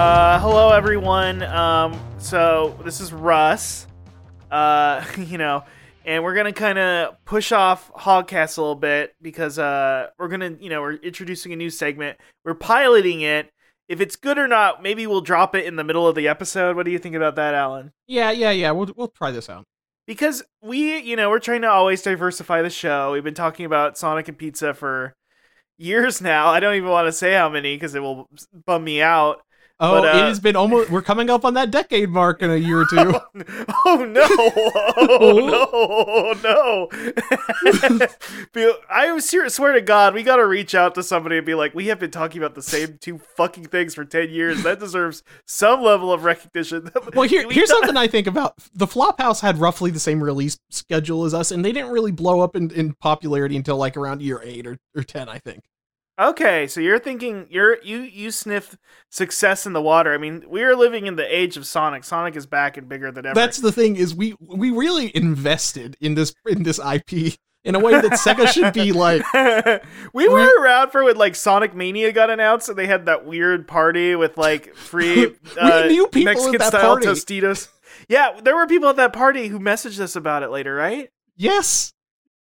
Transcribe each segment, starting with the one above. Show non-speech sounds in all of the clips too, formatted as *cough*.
Uh, hello everyone. Um, so this is Russ. Uh, *laughs* you know, and we're gonna kind of push off Hogcast a little bit because uh, we're gonna, you know, we're introducing a new segment. We're piloting it. If it's good or not, maybe we'll drop it in the middle of the episode. What do you think about that, Alan? Yeah, yeah, yeah. We'll we'll try this out. Because we, you know, we're trying to always diversify the show. We've been talking about Sonic and Pizza for years *laughs* now. I don't even want to say how many because it will bum me out. Oh, But, uh, it has been almost. We're coming up on that decade mark in a year or two. *laughs* oh no! Oh *laughs* no! No! *laughs* I serious. Swear to God, we got to reach out to somebody and be like, "We have been talking about the same two fucking things for ten years. That deserves some level of recognition." well, here, We here's got- something I think about. The Flophouse had roughly the same release schedule as us, and they didn't really blow up in, in popularity until like around year eight or, or ten, I think. Okay, so you're thinking you're you you sniff success in the water. I mean, we are living in the age of Sonic. Sonic is back and bigger than ever. That's the thing is we we really invested in this in this IP in a way that Sega should be *laughs* like. *laughs* we were around for when like Sonic Mania got announced, and they had that weird party with like free *laughs* uh, knew people at Mexican that style party. Tostitos. Yeah, there were people at that party who messaged us about it later, right? Yes,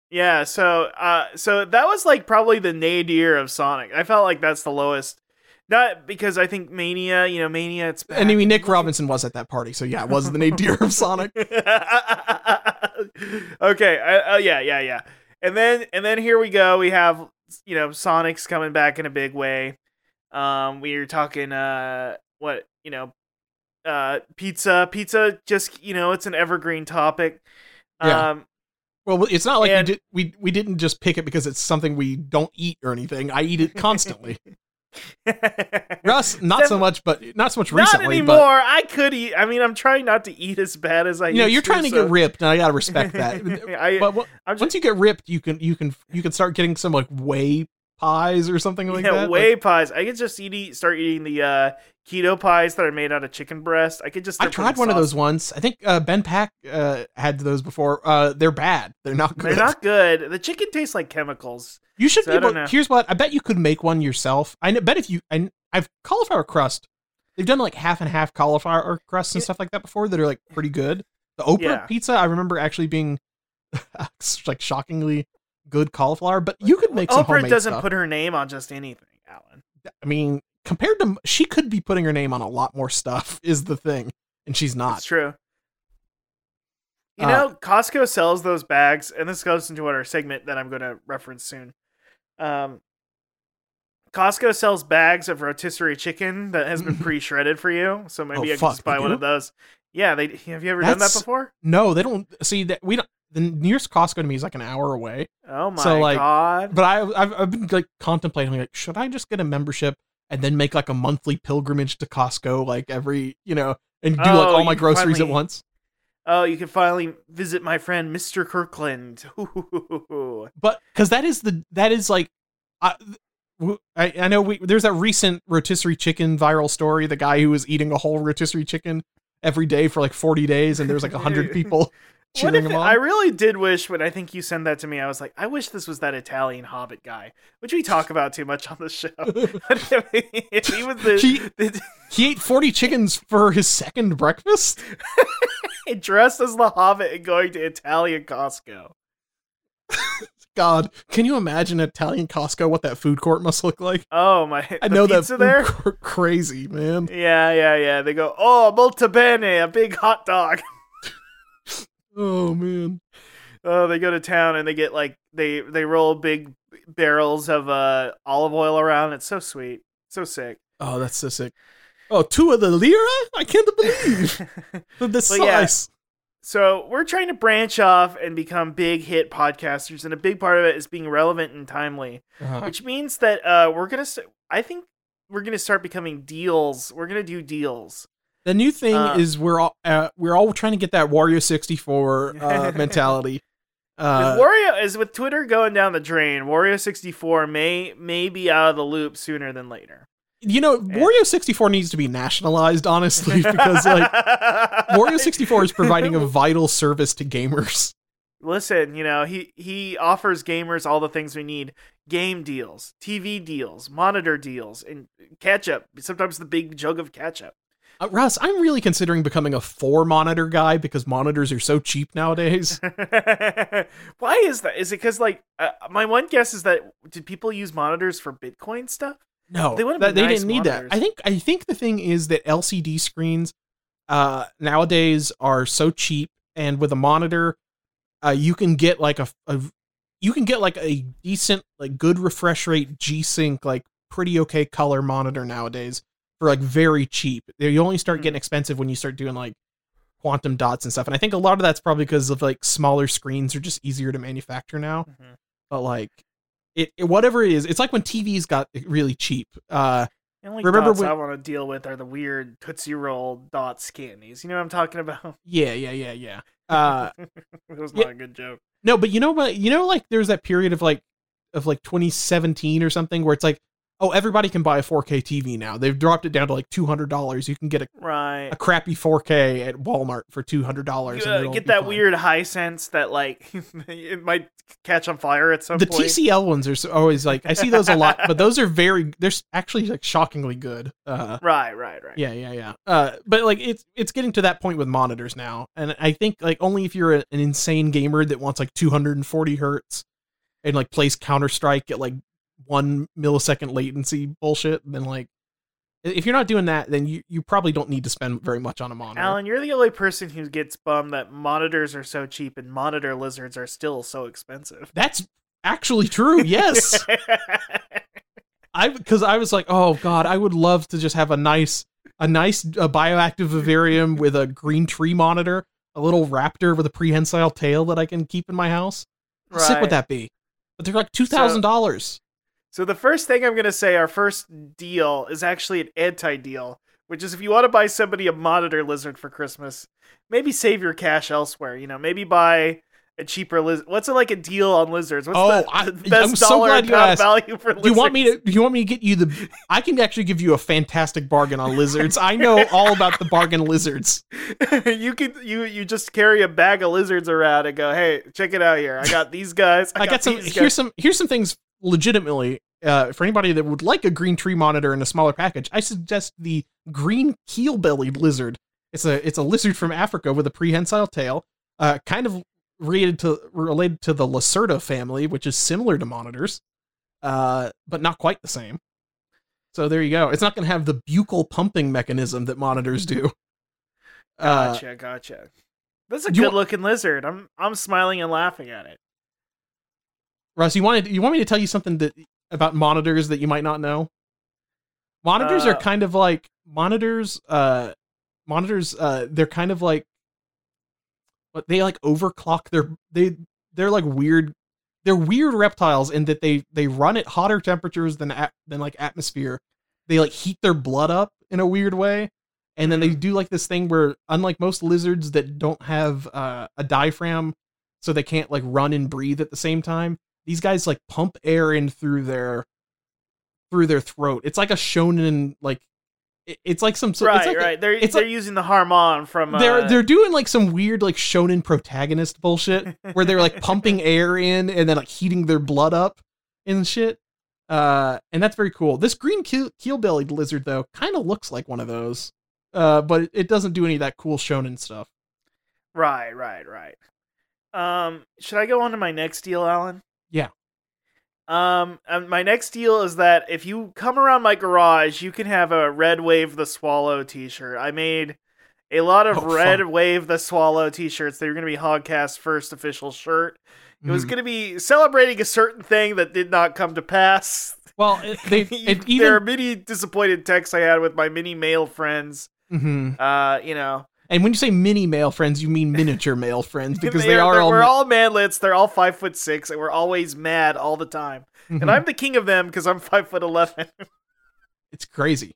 Yeah, so uh, so that was like probably the nadir of Sonic. I felt like that's the lowest. Not because I think Mania, you know, Mania. It's back. and I mean Nick Robinson was at that party, so yeah, it was the nadir of Sonic. *laughs* okay. Uh, uh, yeah, yeah, yeah. And then and then here we go. We have you know Sonic's coming back in a big way. Um, we are talking uh what you know uh pizza pizza just you know it's an evergreen topic. Yeah. Um, Well, it's not like And- we did we we didn't just pick it because it's something we don't eat or anything. I eat it *laughs* constantly. *laughs* Russ, not so much, but not so much Not recently. anymore. But I could eat. I mean, I'm trying not to eat as bad as I. you know, you're trying to so- get ripped, and I gotta respect that. *laughs* I, but what, just, once you get ripped, you can you can you can start getting some like whey pies or something like yeah, that. whey Like, pies. I could just eat, eat start eating the uh, keto pies that are made out of chicken breast. I could just. I tried one of those once. I think uh, Ben Pack uh, had those before. Uh, they're bad. They're not good. They're not good. The chicken tastes like chemicals. You should So be able. Here's what I bet you could make one yourself. I bet if you. I, I've cauliflower crust. They've done like half and half cauliflower crusts and stuff like that before that are like pretty good. The Oprah Yeah. pizza, I remember actually being *laughs* like shockingly good cauliflower. But you could make some Oprah homemade doesn't stuff. put her name on just anything, Alan. I mean, compared to she could be putting her name on a lot more stuff. *laughs* Is the thing, and she's not. true. You Uh, know, Costco sells those bags, and this goes into our segment that I'm going to reference soon. Um, Costco sells bags of rotisserie chicken that has been *laughs* pre-shredded for you, so maybe Oh, I can just buy one do? of those. Yeah, they have you ever done that before? No, they don't see that. We don't. The nearest Costco to me is like an hour away. Oh my So, like, god! But I, I've, I've been like contemplating, like, should I just get a membership and then make like a monthly pilgrimage to Costco, like every, you know, and do like Oh, all my groceries at once? Oh, you can finally visit my friend Mr. Kirkland. *laughs* But because that is the that is like, I I know we there's that recent rotisserie chicken viral story. The guy who was eating a whole rotisserie chicken every day for like 40 days, and there's like hundred *laughs* people cheering if him it- on. I really did wish when I think you sent that to me, I was like, I wish this was that Italian Hobbit guy, which we talk about too much on the show. *laughs* He was the, He- the *laughs* he ate 40 chickens for his second breakfast. *laughs* dressed as the Hobbit and going to Italian Costco. God, can you imagine Italian Costco? What that food court must look like? Oh my! I know that pizza food there. crazy, man. Yeah, yeah, yeah. They go, oh, molto bene, a big hot dog. Oh man. Oh, they go to town and they get like they they roll big barrels of uh olive oil around. It's so sweet, so sick. Oh, that's so sick. Oh, two of the lira? I can't believe *laughs* the Well, yeah. size. So we're trying to branch off and become big hit podcasters, and a big part of it is being relevant and timely, Uh-huh. which means that uh, we're gonna. I think we're gonna start becoming deals. We're gonna do deals. The new thing Uh, is we're all uh, we're all trying to get that Wario 64 uh, *laughs* mentality. Uh, Wario is with Twitter going down the drain. Wario sixty four may may be out of the loop sooner than later. you know, Wario 64 needs to be nationalized, honestly, because like *laughs* Wario 64 is providing a vital service to gamers. listen, you know, he he offers gamers all the things we need: game deals, TV deals, monitor deals, and ketchup. Sometimes the big jug of ketchup. Uh, Russ, I'm really considering becoming a four monitor guy because monitors are so cheap nowadays. *laughs* Why is that? Is it because like uh, my one guess is that did people use monitors for Bitcoin stuff? No, They that- they nice didn't need that. I think I think the thing is that LCD screens uh, nowadays are so cheap, and with a monitor, uh, you can get like a, a you can get like a decent like good refresh rate G Sync like pretty okay color monitor nowadays for like very cheap. They only start getting expensive when you start doing like quantum dots and stuff. And I think a lot of that's probably because of like smaller screens are just easier to manufacture now Mhm. but like it, it- whatever it is it's like when tvs got really cheap uh The only Remember dots when- I want to deal with are the weird Tootsie Roll dot scannies. You know what I'm talking about? *laughs* yeah yeah yeah yeah uh *laughs* it was Yeah. not a good joke. no but you know what you know like there's that period of like of like 2017 or something where it's like oh everybody can buy a 4k tv now they've dropped it down to like $200 you can get a, Right. a crappy 4k at walmart for $200 You, and uh, get that weird Hisense that like *laughs* it might catch on fire at some point. the point. tcl ones are always like i see those a lot but those are very they're actually like shockingly good uh *laughs* Right, right, right. Yeah, yeah, yeah. Uh, but like it's it's getting to that point with monitors now, and I think like only if you're an insane gamer that wants like 240 hertz and like plays Counter Strike at like one millisecond latency bullshit, then like if you're not doing that, then you you probably don't need to spend very much on a monitor. Alan, you're the only person who gets bummed that monitors are so cheap and monitor lizards are still so expensive. That's actually true. Yes, *laughs* I because I was like, oh god, I would love to just have a nice a nice uh, bioactive vivarium with a green tree monitor, a little raptor with a prehensile tail that I can keep in my house. How sick would that be? But they're like two thousand dollars. So the first thing I'm gonna say, our first deal is actually an anti-deal, which is if you want to buy somebody a monitor lizard for Christmas, maybe save your cash elsewhere. You know, maybe buy a cheaper lizard. What's it like a deal on lizards? What's Oh, the, I- the best I'm so glad you asked. value for lizards? Do you want me to? Do you want me to get you the? I can actually give you a fantastic bargain on lizards. I know all about the bargain lizards. *laughs* you could you you just carry a bag of lizards around and go, hey, check it out here. I got these guys. I, I got some. Here's some. Here's some things. Legitimately, uh, for anybody that would like a green tree monitor in a smaller package, I suggest the green keel-bellied lizard. It's a it's a lizard from Africa with a prehensile tail, uh, kind of related to related to the Lacerta family, which is similar to monitors, uh, but not quite the same. So there you go. It's not going to have the buccal pumping mechanism that monitors do. *laughs* Uh, Gotcha, gotcha. That's a good looking lizard. I'm I'm smiling and laughing at it. Russ, you wanted you want me to tell you something that about monitors that you might not know? Monitors are Uh, kind of like monitors uh monitors uh they're kind of like but they like overclock their they they're like weird they're weird reptiles in that they they run at hotter temperatures than at, than like atmosphere. They like heat their blood up in a weird way. And then they do like this thing where unlike most lizards that don't have uh, a diaphragm so they can't like run and breathe at the same time, these guys like pump air in through their through their throat. It's like a shonen like it's like some sort right, it's like right. they're they're like- using the Hamon from uh, they're they're doing like some weird like shonen protagonist bullshit where they're like pumping *laughs* air in and then like heating their blood up and shit. Uh, and that's very cool. This green keel, keel-bellied lizard though kind of looks like one of those. Uh, but it, it doesn't do any of that cool shonen stuff. right, right, right. Um, should I go on to my next deal, Alan? Yeah. Um, and my next deal is that if you come around my garage, you can have a Red Wave the Swallow T-shirt. I made a lot of Oh, Red fun. Wave the Swallow T-shirts. They were going to be Hogcast's first official shirt. It was Mhm. going to be celebrating a certain thing that did not come to pass. well, it, *laughs* they it there are many disappointed texts I had with my many male friends. Mhm. Uh, you know, and when you say mini male friends, you mean miniature *laughs* male friends because they They're- are all. we're all manlets. They're all five foot six, and we're always mad all the time. Mhm. And I'm the king of them because I'm five foot eleven. *laughs* it's crazy.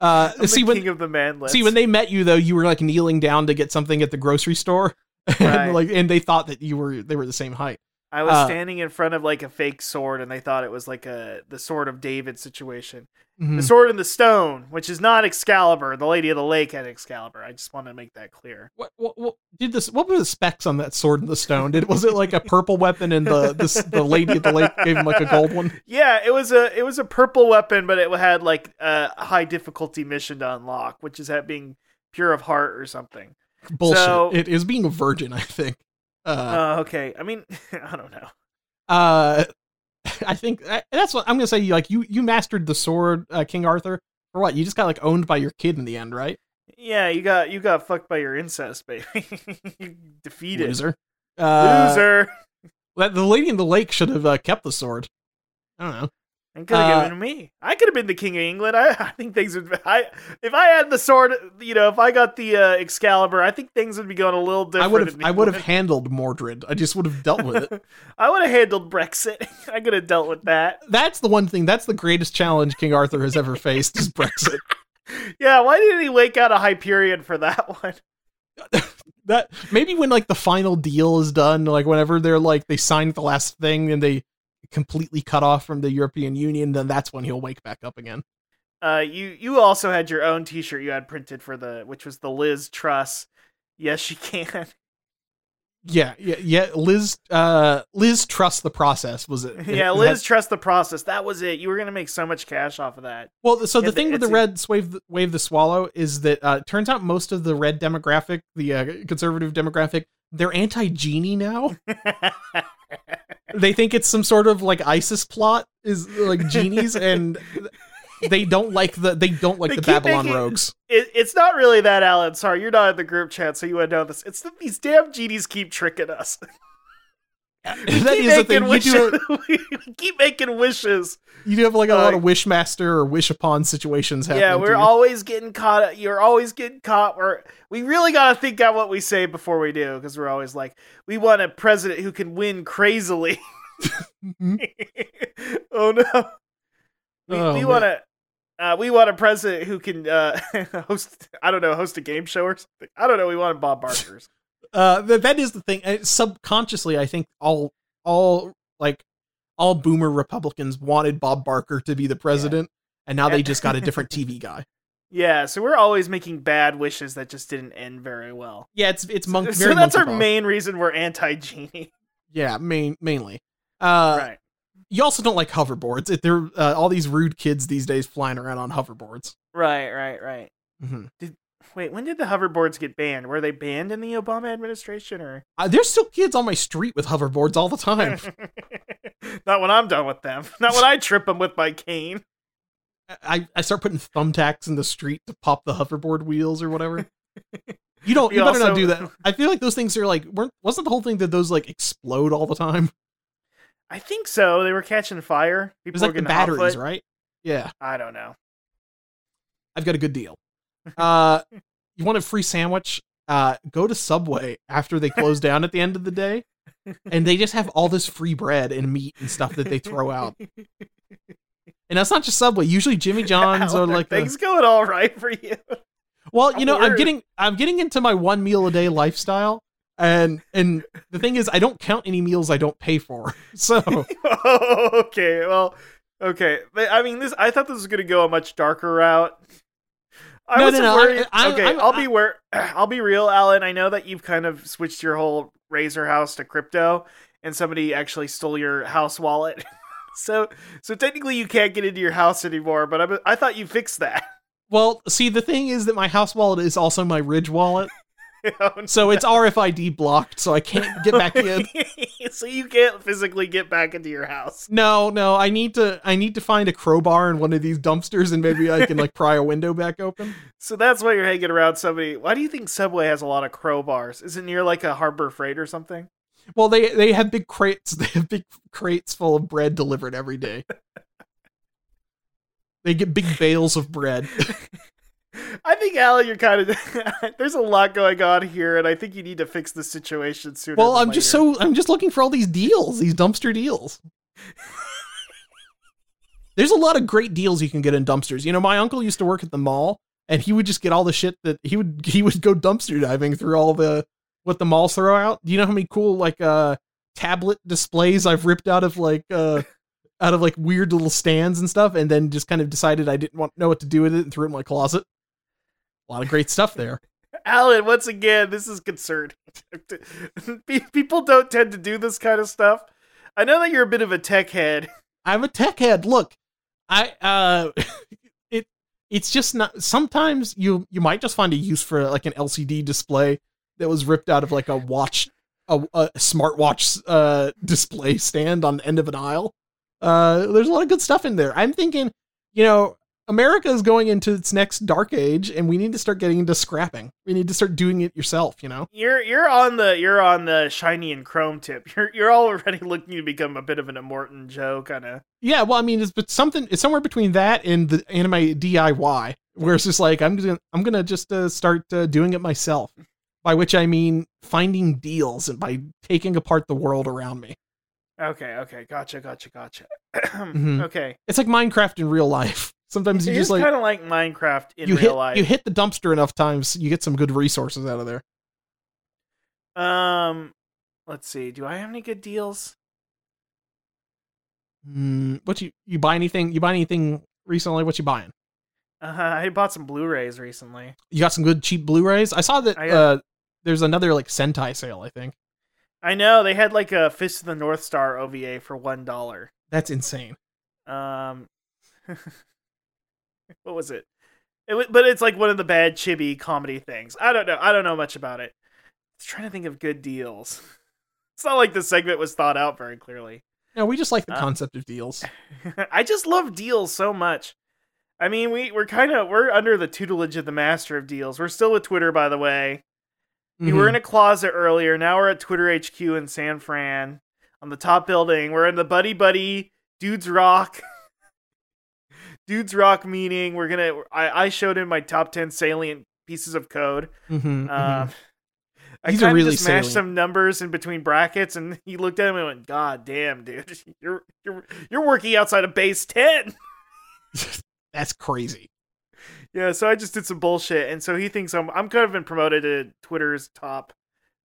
Uh, I'm see the when of the manlets. See, when they met you though, you were like kneeling down to get something at the grocery store, *laughs* Right. and like, and they thought that you were they were the same height. I was Uh, standing in front of like a fake sword, and they thought it was like a the sword of David situation. Mhm. The sword and the stone, which is not Excalibur. The Lady of the Lake had Excalibur. I just want to make that clear. What, what, what did this? What were the specs on that sword and the stone? Did was it like a purple weapon and the the, the lady of the lake gave him like a gold one? Yeah, it was a it was a purple weapon, but it had like a high difficulty mission to unlock, which is that being pure of heart or something. Bullshit. So- it is being a virgin, I think. Uh, Uh, okay, I mean, *laughs* I don't know. uh, *laughs* I think that's what I'm gonna say. Like you, you mastered the sword, uh, King Arthur. For what? You just got like owned by your kid in the end, right? Yeah, you got you got fucked by your incest, baby. *laughs* you defeated Loser. Uh, loser. that- The lady in the lake should have uh, kept the sword. I don't know. And could have uh, given me. I could have been the king of England. I, *laughs* I think things would. I if I had the sword, you know, if I got the uh, Excalibur, I think things would be going a little different. I would have. I would have handled Mordred. I just would have dealt with it. *laughs* I would have handled Brexit. *laughs* I could have dealt with that. That's the one thing. That's the greatest challenge King Arthur has ever faced is Brexit. Yeah, why didn't he wake out a Hyperion for that one? that maybe when like the final deal is done, like whenever they're like they signed the last thing and they completely cut off from the European Union, then that's when he'll wake back up again. Uh, you you also had your own T-shirt you had printed for the, which was the Liz Truss. Yes, she *laughs* can. Yeah, yeah, yeah. Liz, uh, Liz trusts the process. Was it? *laughs* yeah, Liz had- trust the process. That was it. You were gonna make so much cash off of that. well, so the the- thing with the red wave, wave the swallow is that uh, it turns out most of the red demographic, the uh, conservative demographic, they're anti genie now. *laughs* they think it's some sort of like ISIS plot is like genies *laughs* and they don't like the they don't like They the Babylon making- rogues. it, it's not really that, Alan. Sorry, you're not in the group chat, so you would know this. It's that these damn genies keep tricking us. *laughs* *laughs* that keep is the thing. making You do, wishes. *laughs* keep making wishes. you do have like a lot of Uh, wishmaster or wish upon situations happening. Yeah, we're always getting caught. You're always getting caught. We're we really got to think out what we say before we do, because we're always like, we want a president who can win crazily. Mhm. *laughs* oh no, we, Oh, we want to. Uh, we want a president who can uh, host. I don't know, host a game show or something. I don't know. We want Bob Barker's. Uh that, that is the thing. Uh, subconsciously i think all all like all boomer republicans wanted bob barker to be the president and now they just got a different tv *laughs* guy. Yeah, so we're always making bad wishes that just didn't end very well. yeah it's it's monk so very that's our main reason we're anti genie. yeah main mainly. Uh right. you also don't like hoverboards. It- they're uh, all these rude kids these days flying around on hoverboards. Right, right, right. hmm Wait, when did the hoverboards get banned? Were they banned in the Obama administration or uh, there's still kids on my street with hoverboards all the time *laughs* Not when I'm done with them. *laughs* Not when I trip them with my cane. I, I start putting thumbtacks in the street to pop the hoverboard wheels or whatever. *laughs* You don't. You better not do that. I feel like those things are like. weren't Wasn't the whole thing that those like explode all the time? I think so. They were catching fire. It People was were like the batteries, right? Yeah, I don't know. I've got a good deal. Uh, you want a free sandwich? Uh, go to Subway after they close down at the end of the day, and they just have all this free bread and meat and stuff that they throw out. And that's not just Subway. Usually Jimmy *laughs* John's or are like the, things going all right for you. Well, you know, I'm getting I'm getting into my one meal a day lifestyle, and and the thing is, I don't count any meals I don't pay for. *laughs* So oh, *laughs* okay. Well, okay. I mean, this. I thought this was going to go a much darker route. I No, no, wasn't no, I- worried. I- okay, I'm- I'll be where. *clears throat* I'll be real, Alan. I know that you've kind of switched your whole Razor house to crypto, and somebody actually stole your house wallet. *laughs* so, so technically, you can't get into your house anymore. But I, I thought you fixed that. *laughs* well, see, the thing is that my house wallet is also my Ridge wallet, *laughs* Oh, so it's RFID blocked, so I can't get back in. *laughs* so you can't physically get back into your house. No, no, I need to I need to find a crowbar in one of these dumpsters, and maybe I can like pry a window back open. *laughs* So that's why you're hanging around somebody. Why do you think Subway has a lot of crowbars? Is it near like a Harbor Freight or something? Well, they they have big crates. *laughs* They have big crates full of bread delivered every day. They get big bales of bread. I think Alan, you're kind of *laughs* there's a lot going on here, and I think you need to fix the situation sooner. Well, I'm just so I'm just looking for all these deals, these dumpster deals. *laughs* There's a lot of great deals you can get in dumpsters. You know, my uncle used to work at the mall, and he would just get all the shit that he would he would go dumpster diving through all the what the malls throw out. Do you know how many cool like uh tablet displays I've ripped out of like uh out of like weird little stands and stuff, and then just kind of decided I didn't want know what to do with it and threw it in my closet. A lot of great stuff there. *laughs* Alan, once again, this is concerning. *laughs* People don't tend to do this kind of stuff. I know that you're a bit of a tech head. *laughs* I'm a tech head. Look, I uh it it's just not sometimes you you might just find a use for like an LCD display that was ripped out of like a watch a, a smartwatch uh display stand on the end of an aisle. Uh there's a lot of good stuff in there. I'm thinking, you know, America is going into its next dark age, and we need to start getting into scrapping. We need to start doing it yourself. You know, you're you're on the you're on the shiny and chrome tip. *laughs* You're you're already looking to become a bit of an Immortan Joe kind of. Yeah, well, I mean, it's but something. It's somewhere between that and the anime DIY, where it's just like I'm gonna I'm gonna just uh, start uh, doing it myself. By which I mean finding deals and by taking apart the world around me. Okay, okay, gotcha, gotcha, gotcha. *clears throat* mm-hmm. Okay, it's like Minecraft in real life. Sometimes you just like kind of like Minecraft in you real hit, life. You hit the dumpster enough times, you get some good resources out of there. Um, let's see. Do I have any good deals? Mm, what you you buy anything? You buy anything recently? What you buying? Uh, I bought some Blu-rays recently. You got some good cheap Blu-rays. I saw that. I, uh, uh, there's another like Sentai sale. I think. I know they had like a Fist of the North Star OVA for one dollar. That's insane. Um, *laughs* *laughs* what was it? It but it's like one of the bad chibi comedy things. I don't know. I don't know much about it. I was trying to think of good deals. *laughs* It's not like the segment was thought out very clearly. No, we just like the uh, concept of deals. *laughs* I just love deals so much. I mean, we we're kind of we're under the tutelage of the master of deals. We're still with Twitter, by the way. Mm-hmm. We were mm-hmm. in a closet earlier. Now we're at Twitter HQ in San Fran on the top building. We're in the Buddy Buddy Dudes Rock dudes rock meeting. We're gonna. I, I showed him my top ten salient pieces of code. Mm-hmm, uh, mm-hmm. I kind of really just smashed some numbers in between brackets, and he looked at him and went, "God damn, dude, *laughs* you're you're you're working outside of base ten. *laughs* That's crazy." Yeah, so I just did some bullshit, and so he thinks I'm I'm kind of been promoted to Twitter's top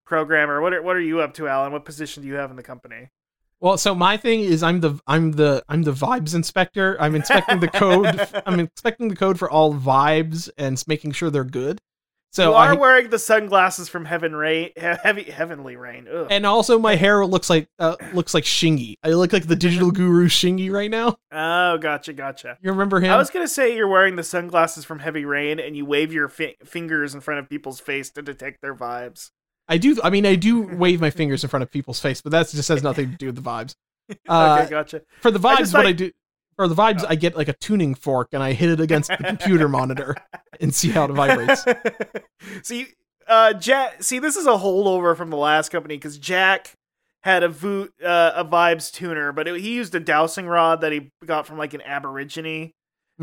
programmer. What are what are you up to, Alan? What position do you have in the company? Well, so my thing is I'm the I'm the I'm the vibes inspector. I'm inspecting the code. *laughs* I'm inspecting the code for all vibes and making sure they're good. So you are I, wearing the sunglasses from Heaven Rain, Heavy Heavenly Rain, Ugh. and also my hair looks like uh, looks like Shingy. I look like the digital *laughs* guru Shingy right now. Oh, gotcha, gotcha. You remember him? I was gonna say you're wearing the sunglasses from Heavy Rain, and you wave your fi- fingers in front of people's face to detect their vibes. I do. I mean, I do wave my fingers in front of people's face, but that just has nothing to do with the vibes. *laughs* Uh, okay, gotcha. For the vibes, I what I do for the vibes, oh. I get like a tuning fork and I hit it against the computer monitor and see how it vibrates. *laughs* see, uh, Jack. See, this is a holdover from the last company because Jack had a Voot, uh, a vibes tuner, but it, he used a dowsing rod that he got from like an aborigine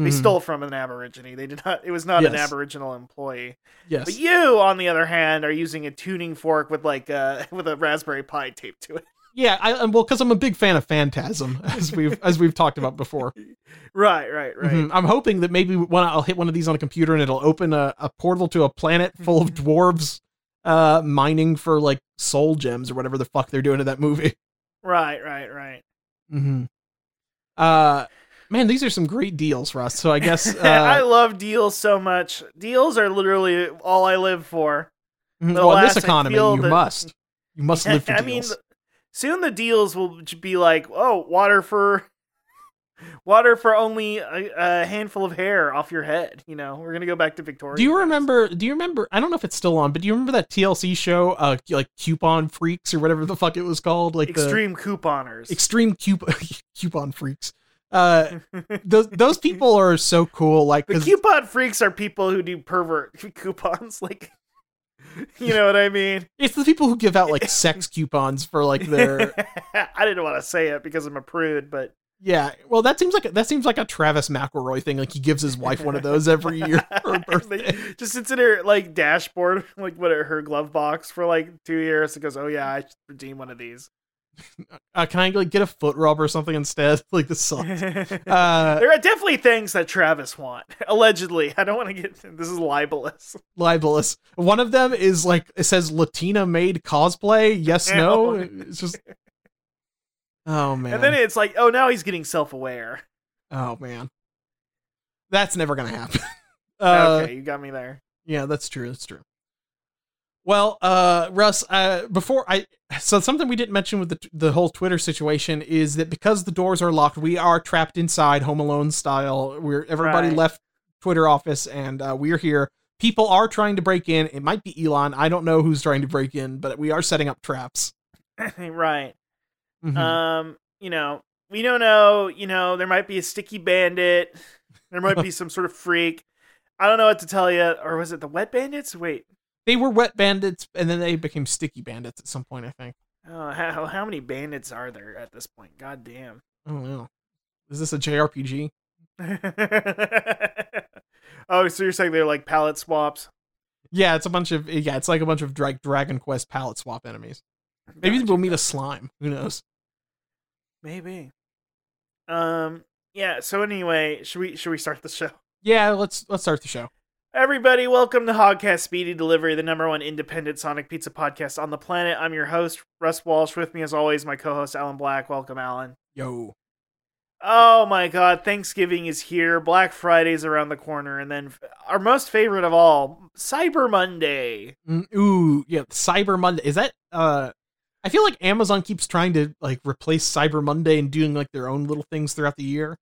they mm-hmm. stole from an Aborigine. They did not. It was not yes. an Aboriginal employee. Yes. But you, on the other hand, are using a tuning fork with like uh *laughs* with a Raspberry Pi taped to it. Yeah, I well, because I'm a big fan of Phantasm, *laughs* as we've as we've talked about before. *laughs* Right, right, right. Mm-hmm. I'm hoping that maybe when I'll hit one of these on a computer and it'll open a, a portal to a planet full of dwarves uh mining for like soul gems or whatever the fuck they're doing in that movie. Right, right, right. Mm-hmm. Uh Man, these are some great deals, Russ. So I guess *laughs* uh, I love deals so much. Deals are literally all I live for. Mm-hmm. Well, in this economy, you that, must. You must *laughs* live for I deals. mean, soon the deals will be like, oh, water for *laughs* water for only a, a, handful of hair off your head. You know, we're gonna go back to Victoria. Do you remember? Do you remember? I don't know if it's still on, but do you remember that TLC show, uh, like Coupon Freaks or whatever the fuck it was called, like Extreme the, Couponers, Extreme Coupon Coupon Freaks. Uh, *laughs* those those people are so cool. Like the coupon freaks are people who do pervert *laughs* coupons. Like, you know what I mean? It's the people who give out like *laughs* sex coupons for like their. I didn't want to say it because I'm a prude, but yeah. Well, that seems like a, that seems like a Travis McElroy thing. Like he gives his wife one of those every year for her birthday. Just sits in her like dashboard, like what her glove box for like two years. It goes, oh yeah, I should redeem one of these. Uh, can I like get a foot rub or something instead? *laughs* like this sucks. Uh, there are definitely things that Travis want. *laughs* Allegedly, I don't want to get this is libelous. Libelous. One of them is like it says Latina made cosplay. Yes, no. *laughs* It's just Oh man. And then it's like, oh, now he's getting self-aware. oh man. That's never gonna happen. uh, okay, you got me there. Yeah, that's true. That's true. Well, uh, Russ, uh, before I, so something we didn't mention with the the whole Twitter situation is that because the doors are locked, we are trapped inside, Home Alone style. We're everybody Right. left Twitter office, and uh, we're here. People are trying to break in. It might be Elon. I don't know who's trying to break in, but we are setting up traps. *laughs* right. Mhm. Um, you know, we don't know. You know, there might be a sticky bandit. There might be *laughs* some sort of freak. I don't know what to tell you. Or was it the wet bandits? Wait, they were wet bandits, and then they became sticky bandits at some point. I think. oh, how how many bandits are there at this point? God damn. I don't know. Is this a JRPG? *laughs* oh, so you're saying they're like palette swaps? Yeah, it's a bunch of yeah, it's like a bunch of Dra- Dragon Quest palette swap enemies. Maybe Gotcha. we'll meet a slime. Who knows? Maybe. Um. Yeah. So anyway, should we should we start the show? Yeah, let's let's start the show. Everybody, welcome to Hogcast Speedy Delivery, the number one independent Sonic Pizza podcast on the planet. I'm your host, Russ Walsh. With me, as always, my co-host Alan Black. Welcome, Alan. Yo. Oh my God, Thanksgiving is here. Black Friday's around the corner, and then our most favorite of all, Cyber Monday. Mm, ooh, yeah, Cyber Monday. Is that uh I feel like Amazon keeps trying to like replace Cyber Monday and doing like their own little things throughout the year.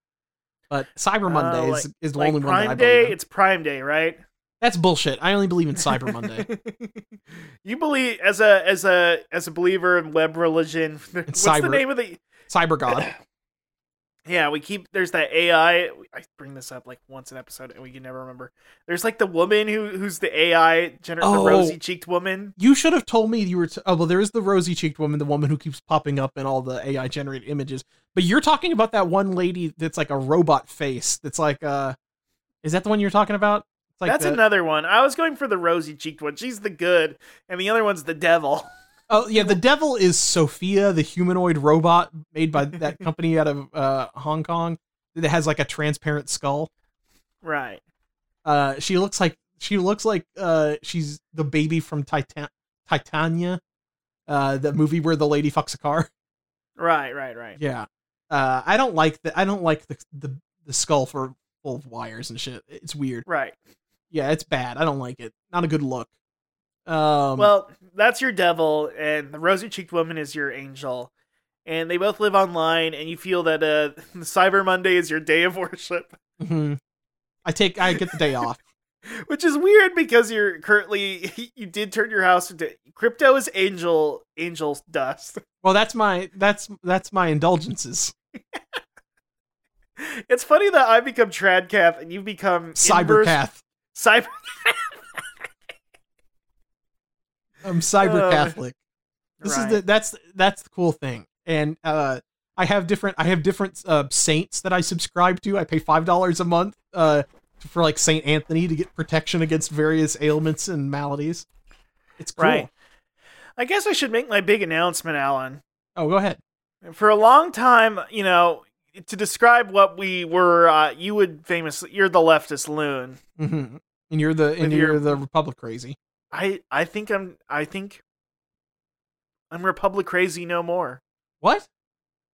But Cyber Monday Uh, is, like- is the Like only one that I believe Day, in. it's Prime Day, right? That's bullshit. I only believe in Cyber Monday. *laughs* you believe as a as a as a believer in web religion. *laughs* What's the name of the Cyber God. *coughs* Yeah, we keep there's that AI. I bring this up like once an episode, and we can never remember. There's like the woman who who's the AI, gener- Oh. the rosy cheeked woman. You should have told me you were. T- oh well, there is the rosy-cheeked woman, the woman who keeps popping up in all the AI-generated images. But you're talking about that one lady that's like a robot face. That's like, uh, is that the one you're talking about? It's like That's the- another one. I was going for the rosy cheeked one. She's the good, and the other one's the devil. Oh yeah, the devil is Sophia, the humanoid robot made by that *laughs* company out of uh, Hong Kong that has like a transparent skull. Right. Uh, she looks like she looks like uh, she's the baby from Titan- Titania, uh, the movie where the lady fucks a car. Right. Right. Right. Yeah. Uh, I don't like the I don't like the the the skull for full of wires and shit. It's weird. Right. Yeah, it's bad. I don't like it. Not a good look. Um, well, that's your devil, and the rosy cheeked woman is your angel. And they both live online, and you feel that uh, *laughs* Cyber Monday is your day of worship. mhm. I take I get the day off. *laughs* which is weird because you're currently *laughs* you did turn your house into crypto is angel angel dust Well, that's my that's that's my indulgences. It's funny that i become tradcath and you become Cybercath. cyber I'm cyber Uh, Catholic. This right. is the that's that's the cool thing. And uh I have different I have different uh saints that I subscribe to. I pay five dollars a month uh for like Saint Anthony to get protection against various ailments and maladies. It's cool. Right. i guess i should make my big announcement alan Oh, go ahead. For a long time you know to describe what we were uh, you would famously you're the leftist loon hmm And you're the and you're your- the Republic crazy. i i think i'm i think i'm republic crazy no more What?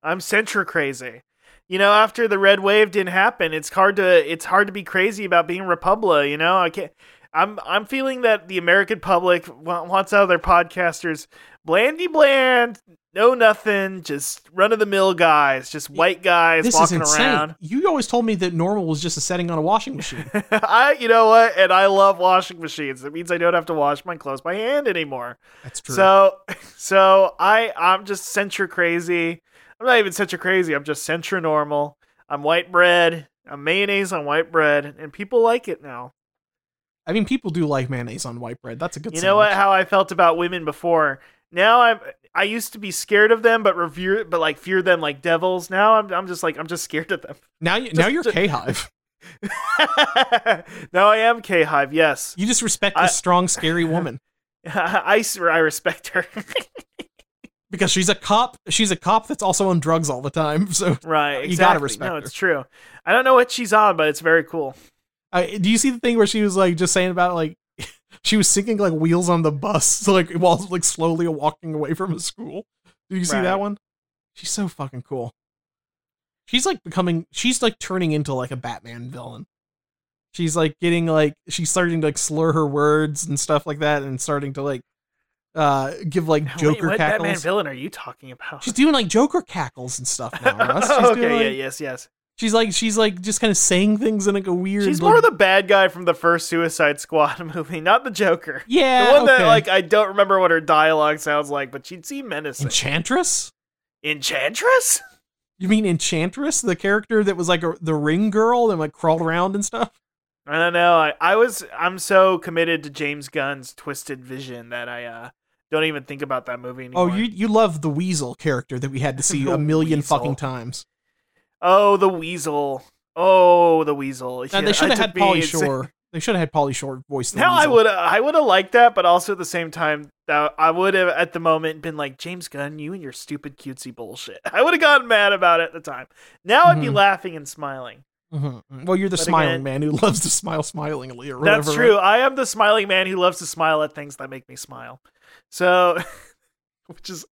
I'm Centra crazy. You know, after the red wave didn't happen, it's hard to it's hard to be crazy about being Republic. You know, I can't. I'm I'm feeling that the American public wants out of their podcasters blandy bland, no nothing, just run of the mill guys, just white guys This is walking around. You always told me that normal was just a setting on a washing machine. *laughs* I, you know what? And I love washing machines. It means I don't have to wash my clothes by hand anymore. That's true. So, *laughs* so I I'm just Centra crazy. I'm not even Centra crazy. I'm just Centra normal. I'm white bread. I'm mayonnaise on white bread, and people like it now. I mean, people do like mayonnaise on white bread. That's a good. You know what? How I felt about women before. Now I'm. I used to be scared of them, but revere, but like fear them like devils. Now I'm. I'm just like I'm just scared of them. Now you, now you're just- K Hive. *laughs* now I am K Hive. Yes, You just respect I- this strong, scary *laughs* woman I I respect her. *laughs* because she's a cop. She's a cop that's also on drugs all the time. So, right. Exactly. You gotta respect No, her. it's true. I don't know what she's on, but it's very cool. uh, do you see the thing where she was like just saying about like she was singing like "Wheels on the Bus" so, *laughs* like while like slowly walking away from a school? Did you see Right. that one? She's so fucking cool. She's like becoming she's like turning into like a Batman villain. She's like getting like she's starting to like slur her words and stuff like that and starting to like uh give like Joker Wait, what cackles. Batman villain are you talking about? She's doing like Joker cackles and stuff now. Russ. *laughs* She's okay, doing, yeah, yes, yes. She's like she's like just kind of saying things in like a weird. She's like, more the bad guy from the first Suicide Squad *laughs* movie, not the Joker. yeah. the one that like I don't remember what her dialogue sounds like, but she'd seem menacing. Enchantress. Enchantress? You mean Enchantress, the character that was like a, the ring girl and like crawled around and stuff? I don't know. I, I was I'm so committed to James Gunn's Twisted Vision that I uh don't even think about that movie anymore. Oh, you you love the Weasel character that we had to *laughs* see a million Weasel. fucking times. Oh, the Weasel. Oh, the Weasel. Now, Yeah, they should have had Pauly Shore. They should have had Pauly Shore voice the Now I would I would have liked that, but also at the same time that I would have at the moment been like James Gunn, you and your stupid cutesy bullshit. *laughs* I would have gotten mad about it at the time. Now I'd be Mhm. laughing and smiling. Mhm. Well, you're the But smiling again- man who *laughs* loves to smile smilingly or whatever. That's true. I am the smiling man who loves to smile at things that make me smile. So, *laughs* which is,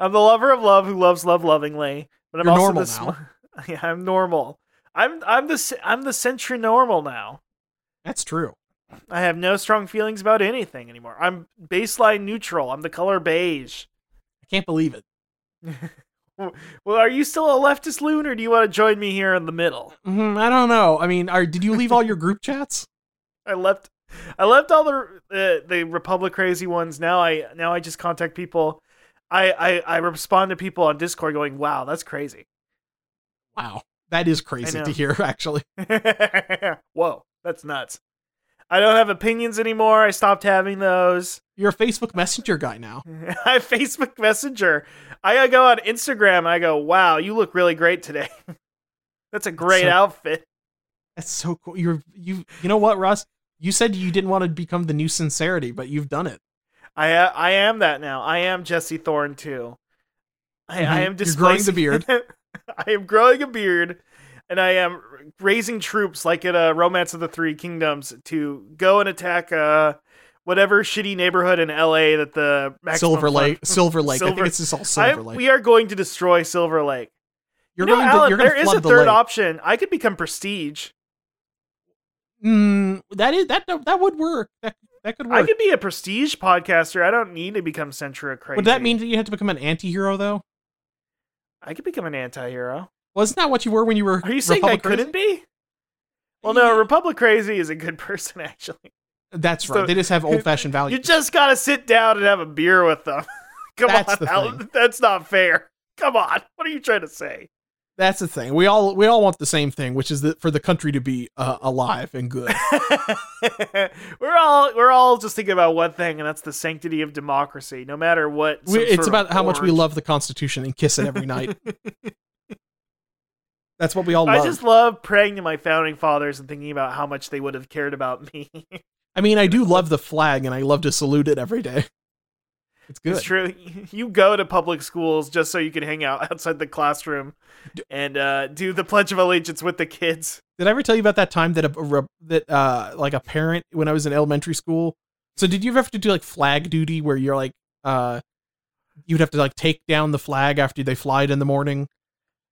I'm the lover of love who loves love lovingly. But I'm You're also normal the smi- *laughs* yeah, I'm normal. I'm I'm the I'm the century normal now. That's true. I have no strong feelings about anything anymore. I'm baseline neutral. I'm the color beige. I can't believe it. *laughs* Well, are you still a leftist loon, or do you want to join me here in the middle? Mhm, I don't know. I mean, are, did you leave all your group chats? *laughs* I left I left all the uh, the Republic crazy ones. Now I now I just contact people. I, I I respond to people on Discord going, "Wow, that's crazy." Wow, that is crazy to hear. *laughs* Actually, *laughs* Whoa, that's nuts. I don't have opinions anymore. I stopped having those. you're a Facebook Messenger guy now. *laughs* I Facebook Messenger. I go on Instagram and I go, "Wow, you look really great today." that's a great So- outfit. That's so cool. You're you. You know what, Russ? You said you didn't want to become the new sincerity, but you've done it. I I am that now. I am Jesse Thorn too. I, I Mhm. am You're growing the beard. *laughs* I am growing a beard, and I am raising troops like in a Romance of the Three Kingdoms to go and attack uh whatever shitty neighborhood in L.A. that the Silver Lake, *laughs* Silver Lake. I think it's just all *laughs* Silver am- Lake. we are going to destroy Silver Lake. you're you know, going Alan, to. You're there is a the third lake. option. I could become Prestige. Mm, that is that that would work. That that could work. I could be a Prestige podcaster. I don't need to become Centra crazy. Would that mean that you had to become an anti-hero though? I could become an anti-hero? Well, Wasn't that what you were when you were? Are you saying Republic I couldn't be? Well, no, Republic Crazy is a good *laughs* person, actually. That's So- right. They just have old-fashioned *laughs* values. You just gotta sit down and have a beer with them. *laughs* Come That's on, the Alan, thing. that's not fair. Come on, what are you trying to say? That's the thing. We all we all want the same thing, which is that for the country to be uh, alive and good. *laughs* we're all we're all just thinking about one thing, and that's the sanctity of democracy. No matter what, We, it's about how much we love the Constitution and kiss it every night. *laughs* That's what we all I love. just love praying to my founding fathers and thinking about how much they would have cared about me. I mean, I do *laughs* love the flag, and I love to salute it every day. It's good. It's true. *laughs* You go to public schools just so you can hang out *laughs* outside the classroom and uh, do the Pledge of Allegiance with the kids. Did I ever tell you about that time that a, that uh like a parent when I was in elementary school? So did you ever have to do like flag duty where you're like uh you'd have to like take down the flag after they fly it in the morning?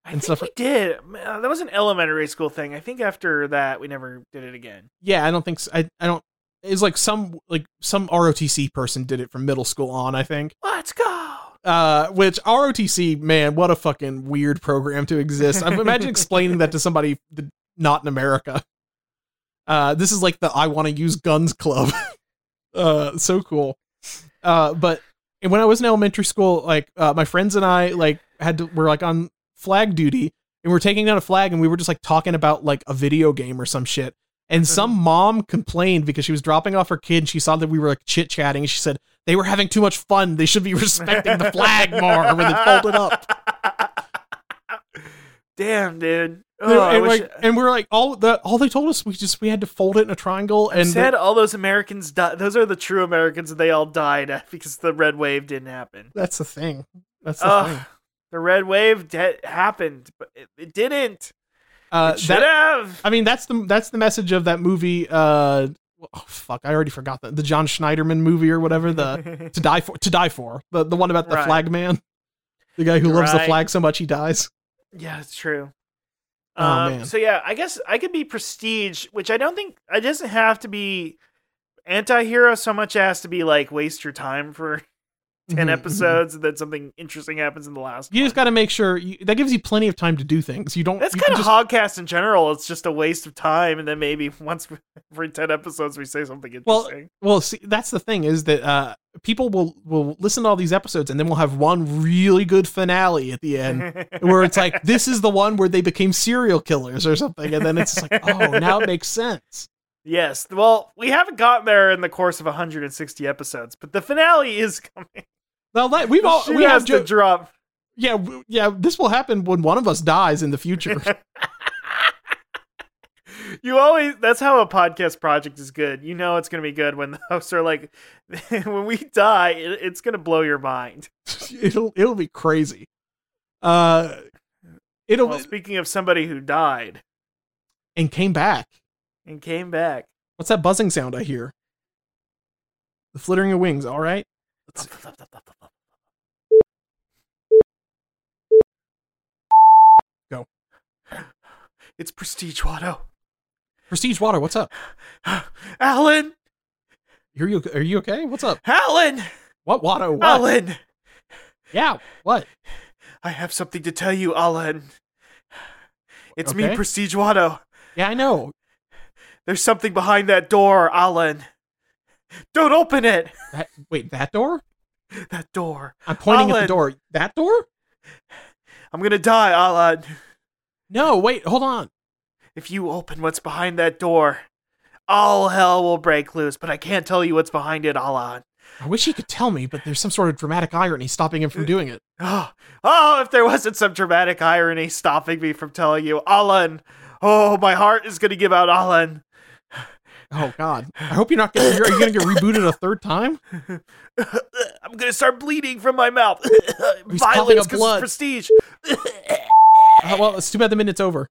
I And stuff we did. Uh, That was an elementary school thing. I think after that we never did it again. Yeah, I don't think so. I I don't. It's like some like some ROTC person did it from middle school on. I think. Let's go. Uh, which ROTC man, what a fucking weird program to exist. I imagine *laughs* explaining that to somebody not in America. Uh, this is like the I want to use guns club. *laughs* uh, so cool. Uh, but and when I was in elementary school, like uh, my friends and I like had to were like on flag duty and we are taking down a flag and we were just like talking about like a video game or some shit. And uh-huh. some mom complained because she was dropping off her kid and she saw that we were like chit chatting and she said they were having too much fun. They should be *laughs* respecting the flag more when they fold it up. *laughs* Damn, dude. and, Oh, and, like, and we're like all the all they told us we just we had to fold it in a triangle I and said all those Americans died. Those are the true Americans, and they all died *laughs* because the red wave didn't happen. that's the thing. That's the Ugh, thing. the red wave de- happened, but it, it didn't. Uh, should that, have. I mean that's the that's the message of that movie. Uh, oh fuck, I already forgot the the John Schneiderman movie or whatever the *laughs* to die for to die for the the one about the Right. flag man. The guy who You're loves the flag so much he dies. Yeah, it's true. Oh, um, man. So yeah, I guess I could be prestige, which I don't think it doesn't have to be anti-hero so much as to be like waste your time for 10 Mhm, mhm. episodes and then something interesting happens in the last. You just got to make sure you, that gives you plenty of time to do things. You don't. That's kind of just- Hogcast in general. It's just a waste of time, and then maybe *laughs* once every ten episodes we say something interesting. Well, see, that's the thing is that uh, people will will listen to all these episodes and then we'll have one really good finale at the end *laughs* where it's like this is the one where they became serial killers or something, and then it's like *laughs* oh now it makes sense. yes. Well, we haven't gotten there in the course of 160 episodes, but the finale is coming. Now that we've all shoe we have to jo- drop. yeah w- yeah this will happen when one of us dies in the future. *laughs* you always that's how a podcast project is good. You know it's going to be good when *laughs* the hosts are like *laughs* when we die, it, it's going to blow your mind. it'll it'll be crazy. Uh, it'll Well, speaking of somebody who died and came back. and came back. What's that buzzing sound I hear? The flittering of wings. All right. Go. It's Prestige Watto. Prestige water. What's up? *sighs* Alan! Are you are you okay? What's up? Alan! What Watto? What? Alan! Yeah. What? I have something to tell you, Alan. It's me, Okay. Prestige Watto. Yeah, I know. There's something behind that door, Alan. Don't open it! That, wait, that door? That door. I'm pointing at the door. That door? I'm gonna die, Alan. No, wait, hold on. If you open what's behind that door, all hell will break loose, but I can't tell you what's behind it, Alan. I wish he could tell me, but there's some sort of dramatic irony stopping him from uh, doing it. *gasps* Oh, oh, if there wasn't some dramatic irony stopping me from telling you, Alan. Oh, my heart is gonna give out, Alan. Oh God! I hope you're not. Gonna, you're, you going to get rebooted a third time? *laughs* I'm gonna start bleeding from my mouth. *laughs* He's Violence up 'cause blood. prestige. *laughs* Uh, well, it's too bad the minute's over.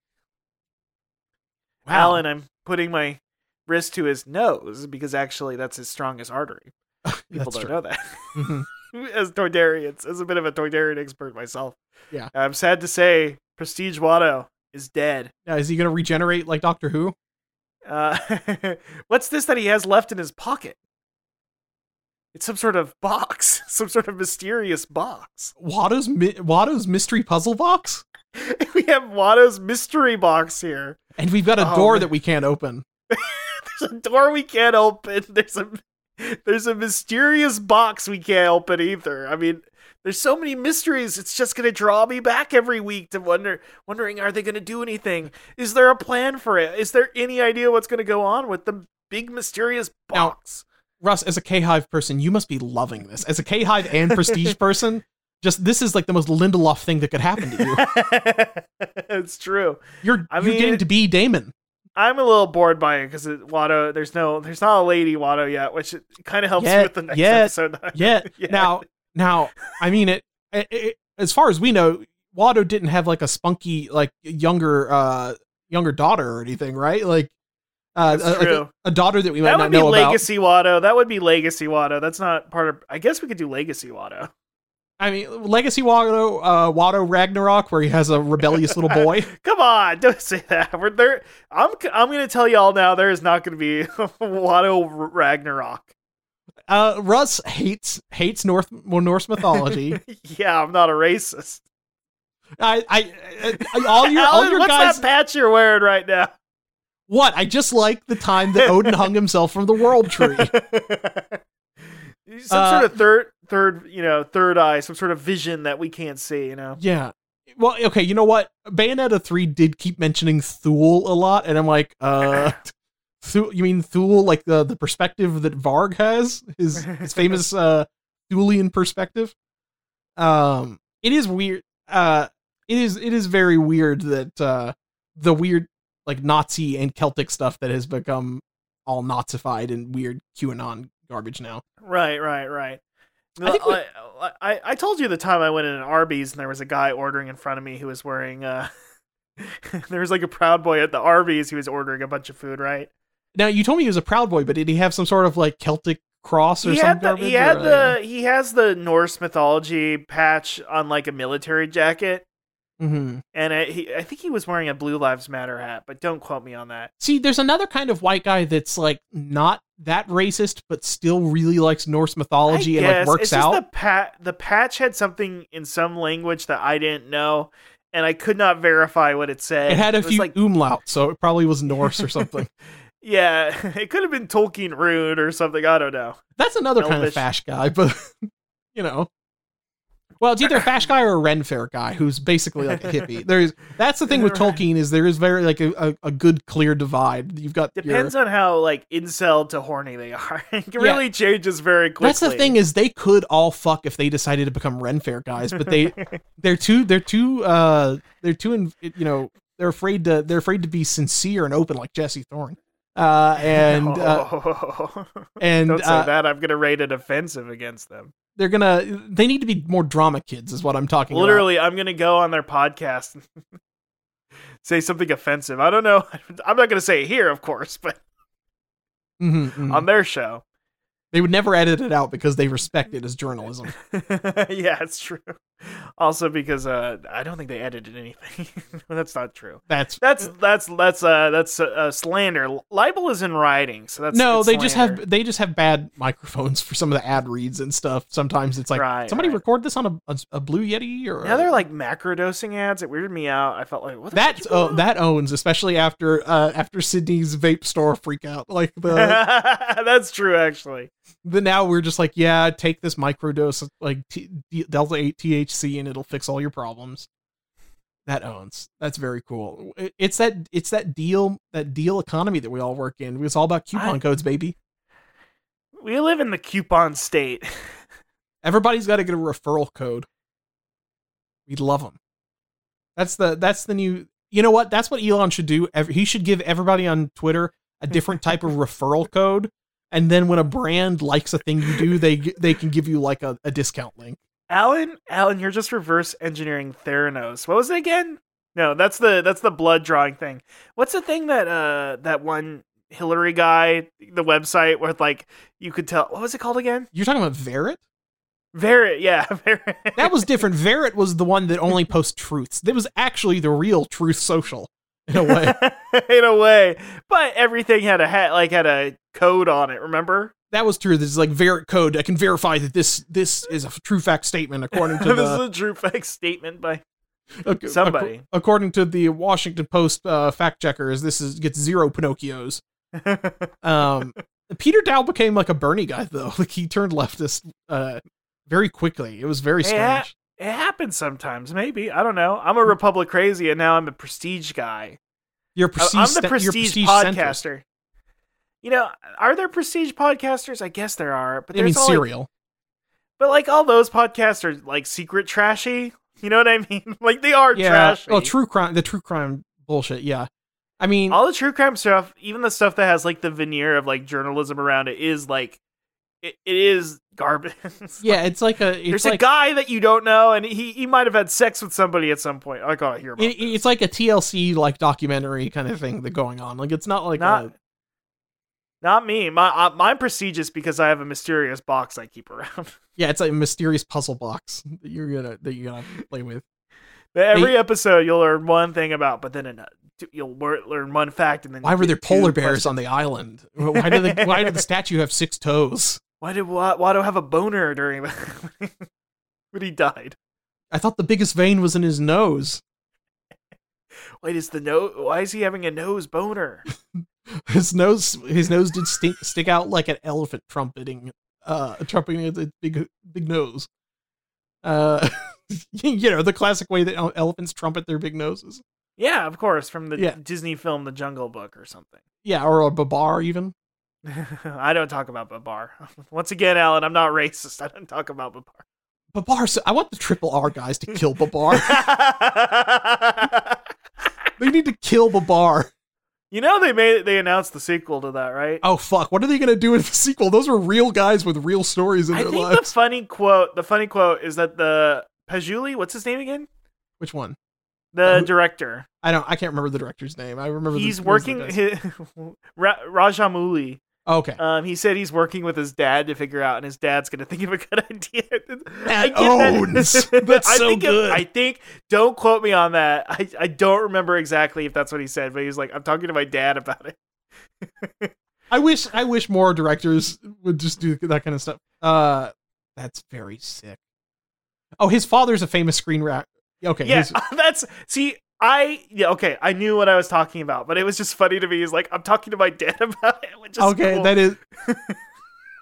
Wow. Alan, I'm putting my wrist to his nose because actually that's his strongest artery. *laughs* People don't true. know that. Mhm. *laughs* as Toydarians, as a bit of a Toydarian expert myself. Yeah. I'm sad to say Prestige Watto is dead. Now, is he going to regenerate like Doctor Who? Uh, *laughs* what's this that he has left in his pocket? It's some sort of box, *laughs* some sort of mysterious box. Watto's mi- Watto's mystery puzzle box, *laughs* we have Watto's mystery box here. and we've got a Oh, door man. that we can't open. *laughs* There's a door we can't open. There's a there's a mysterious box we can't open either. I mean, there's so many mysteries. It's just gonna draw me back every week to wonder, wondering, are they gonna do anything? Is there a plan for it? Is there any idea what's gonna go on with the big mysterious Now- box? Russ, as a K Hive person, you must be loving this. As a K Hive and *laughs* Prestige person, just this is like the most Lindelof thing that could happen to you. *laughs* it's true. You're I you're mean, getting it- to be Damon. I'm a little bored by it because Watto, there's no, there's not a lady Watto yet, which kind of helps Yet- with the next yet- episode. Yeah. *laughs* Yeah. Now, now, I mean it, it, it- As far as we know, Watto didn't have like a spunky, like younger, uh, younger daughter or anything, right? Like, uh, a, like a- a daughter that we might that not would be know about. Legacy Watto. That would be Legacy Watto. That's not part of. I guess we could do Legacy Watto. I mean, Legacy Watto, uh, Watto Ragnarok, where he has a rebellious little boy. *laughs* Come on, don't say that. We're there. I'm. I'm going to tell y'all now. There is not going to be *laughs* Watto Ragnarok. Uh, Russ hates hates North Norse mythology. *laughs* yeah, I'm not a racist. I, I, I all your all your what's guys. that patch you're wearing right now? What? I just like the time that Odin hung himself from the world tree. *laughs* some Uh, sort of third, third, you know, third eye, some sort of vision that we can't see. You know. Yeah. Well, okay, you know what? Bayonetta 3 did keep mentioning Thule a lot, and I'm like, uh *laughs* Thule, you mean Thule like the the perspective that Varg has? His his famous *laughs* uh Thulean perspective? Um it is weird. Uh it is it is very weird that uh the weird like Nazi and Celtic stuff that has become all Nazified and weird QAnon garbage now. Right, right, right. I think we- I, I, I told you the time I went in an Arby's and there was a guy ordering in front of me who was wearing uh *laughs* there was like a proud boy at the Arby's who was ordering a bunch of food, right? Now you told me he was a proud boy, but did he have some sort of like Celtic cross or he some the, he had or, the he has the Norse mythology patch on like a military jacket, hmm and I, he, I think he was wearing a Blue Lives Matter hat, but don't quote me on that. See, there's another kind of white guy that's like not that racist, but still really likes Norse mythology and like works it's out. The pat the patch had something in some language that I didn't know, and I could not verify what it said. It had a was few like umlauts, so it probably was Norse or *laughs* something. yeah, *laughs* it could have been Tolkien rune or something. I don't know. That's another kind of Elvish. fash guy, but *laughs* you know. Well, it's either a fash guy or a Ren Fair guy who's basically like a hippie. *laughs* There's that's the thing with Tolkien is there is very like a, a, a good clear divide. You've got your- Depends on how like incel to horny they are. *laughs* it really changes very quickly. That's the thing is they could all fuck if they decided to become Ren Fair guys, but they *laughs* they're too they're too uh they're too in, you know they're afraid to they're afraid to be sincere and open like Jesse Thorn. Uh and uh, and don't say uh, that. I'm gonna rate it offensive against them. They're gonna they need to be more drama kids is what I'm talking about. Literally, I'm gonna go on their podcast and *laughs* say something offensive. I don't know. *laughs* I'm not gonna say it here, of course, but Mhm, mhm. on their show. They would never edit it out because they respect it as journalism. *laughs* yeah, it's true. Also, because uh, I don't think they edited anything. *laughs* that's not true. That's That's that's that's uh that's uh, slander. Libel is in writing, so that's no, they just have they just have bad microphones for some of the ad reads and stuff. Sometimes it's like Right, somebody right. record this on a, a, a Blue Yeti or Now they're like macro dosing ads. It weirded me out. I felt like what that oh, that owns especially after uh after Sydney's vape store freak out like the *laughs* That's true, actually. The now we're just like yeah take this microdose of, like T- delta 8 THC and it'll fix all your problems. That owns. That's very cool. It's that it's that deal that deal economy that we all work in. It's all about coupon I- codes baby. We live in the coupon state. *laughs* everybody's got to get a referral code. We'd love them that's the that's the new you know what? That's what Elon should do. He should give everybody on Twitter a different type of *laughs* referral code and then when a brand likes a thing you do they they can give you like a, a discount link Alan, Alan, you're just reverse engineering Theranos. What was it again? No, that's the that's the blood drawing thing. What's the thing that uh that one Hillary guy, the website where like you could tell what was it called again? You're talking about Verrit? Verrit, yeah, *laughs* Verrit. That was different. Verrit was the one that only posts truths. That was actually the real Truth Social in a way. *laughs* in a way, but everything had a hat like had a code on it. Remember? that was true. This is like Verrit code. I can verify that this this is a true fact statement according to *laughs* this is a true fact statement by ac- somebody. ac- according to the Washington Post uh, fact checkers. This is gets zero Pinocchios. *laughs* Um, Peter Daou became like a Bernie guy though. Like he turned leftist uh, very quickly. It was very Yeah. strange. It happens sometimes. Maybe I don't know. I'm a Republic crazy, and now I'm a prestige guy. You're prestige. I'm the prestige, centrist. podcaster. You know, are there prestige podcasters? I guess there are, but I mean, all, like- serial. but like all those podcasts are like secret trashy. You know what I mean? *laughs* like they are Yeah. Oh, trashy. Oh, true crime. The true crime bullshit. Yeah. I mean, all the true crime stuff, even the stuff that has like the veneer of like journalism around it, is like it, it is garbage. *laughs* Yeah. It's like a. It's There's like a guy that you don't know, and he he might have had sex with somebody at some point. I gotta hear about it, it's like a TLC like documentary kind of thing that going on. Like it's not like not a, not me. My uh, mine prestigious because I have a mysterious box I keep around. *laughs* yeah. It's like a mysterious puzzle box that you're gonna that you're gonna play with. Every episode you'll learn one thing about, but then in a, you'll learn one fact, and then Why were there polar bears questions. on the island? Why did the Why did the *laughs* statue have six toes? Why did do I have a boner during the *laughs* when he died? I thought the biggest vein was in his nose. Wait, is the nose? Why is he having a nose boner? *laughs* His nose, his nose did stink, stick out like an elephant trumpeting, uh, trumpeting its big, big nose. Uh, *laughs* you know the classic way that elephants trumpet their big noses. Yeah, of course, from the Yeah. Disney film The Jungle Book or something. Yeah, or a babar even. *laughs* I don't talk about Babar. *laughs* Once again, Alan, I'm not racist. I don't talk about Babar. Babar. So I want the triple R guys to kill Babar. *laughs* they need to kill Babar. you know they made they announced the sequel to that, right? Oh fuck! What are they gonna do with the sequel? Those are real guys with real stories in I their think the funny quote, the funny quote is that the Pajuli, what's his name again? Which one? The Uh, director. I don't. I can't remember the director's name. I remember He's those working his, Ra- Rajamouli Okay. Um, he said he's working with his dad to figure out, and his dad's going to think of a good *laughs* idea. I owns. That. That's *laughs* I so think good. It, I think. Don't quote me on that. I I don't remember exactly if that's what he said, but he was like, "I'm talking to my dad about it." I wish I wish more directors would just do that kind of stuff. Uh, that's very sick. Oh, his father's a famous screenwriter. Okay, yeah, *laughs* that's see. I yeah okay. I knew what I was talking about, but it was just funny to me. He's like, I'm talking to my dad *laughs* about it. Which is okay, cool. that is *laughs*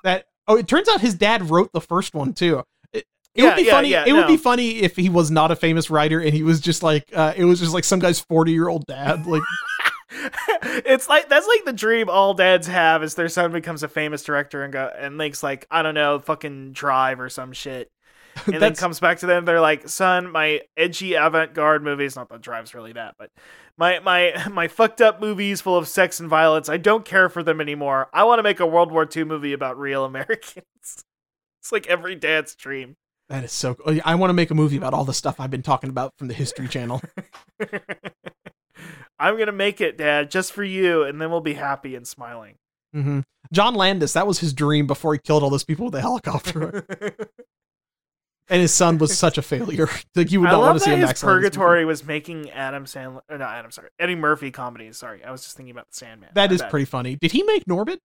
that. Oh, it turns out his dad wrote the first one too. It, it Yeah, would be yeah, funny. yeah, it would be funny if he was not a famous writer and he was just like, uh, it was just like some guy's forty year old dad. Like, *laughs* it's like that's like the dream all dads have is their son becomes a famous director and go and makes like I don't know fucking Drive or some shit, and then comes back to them. They're like, son, my edgy avant garde movies. Not that Drive's really that, but my my my fucked up movies full of sex and violence. I don't care for them anymore. I want to make a World War II movie about real *laughs* Americans. it's like every dad's dream. that is so. cool. I want to make a movie about all the stuff I've been talking about from the History Channel. *laughs* *laughs* I'm gonna make it, Dad, just for you, and then we'll be happy and smiling. hmm John Landis, that was his dream before he killed all those people with the helicopter. And his son was such a failure. *laughs* Like you would I not want to see him his Max Landis movie. Purgatory was making Adam Sandler, no, Adam, sorry, Eddie Murphy comedies. Sorry, I was just thinking about the Sandman. That My is bad. pretty funny. Did he make Norbit?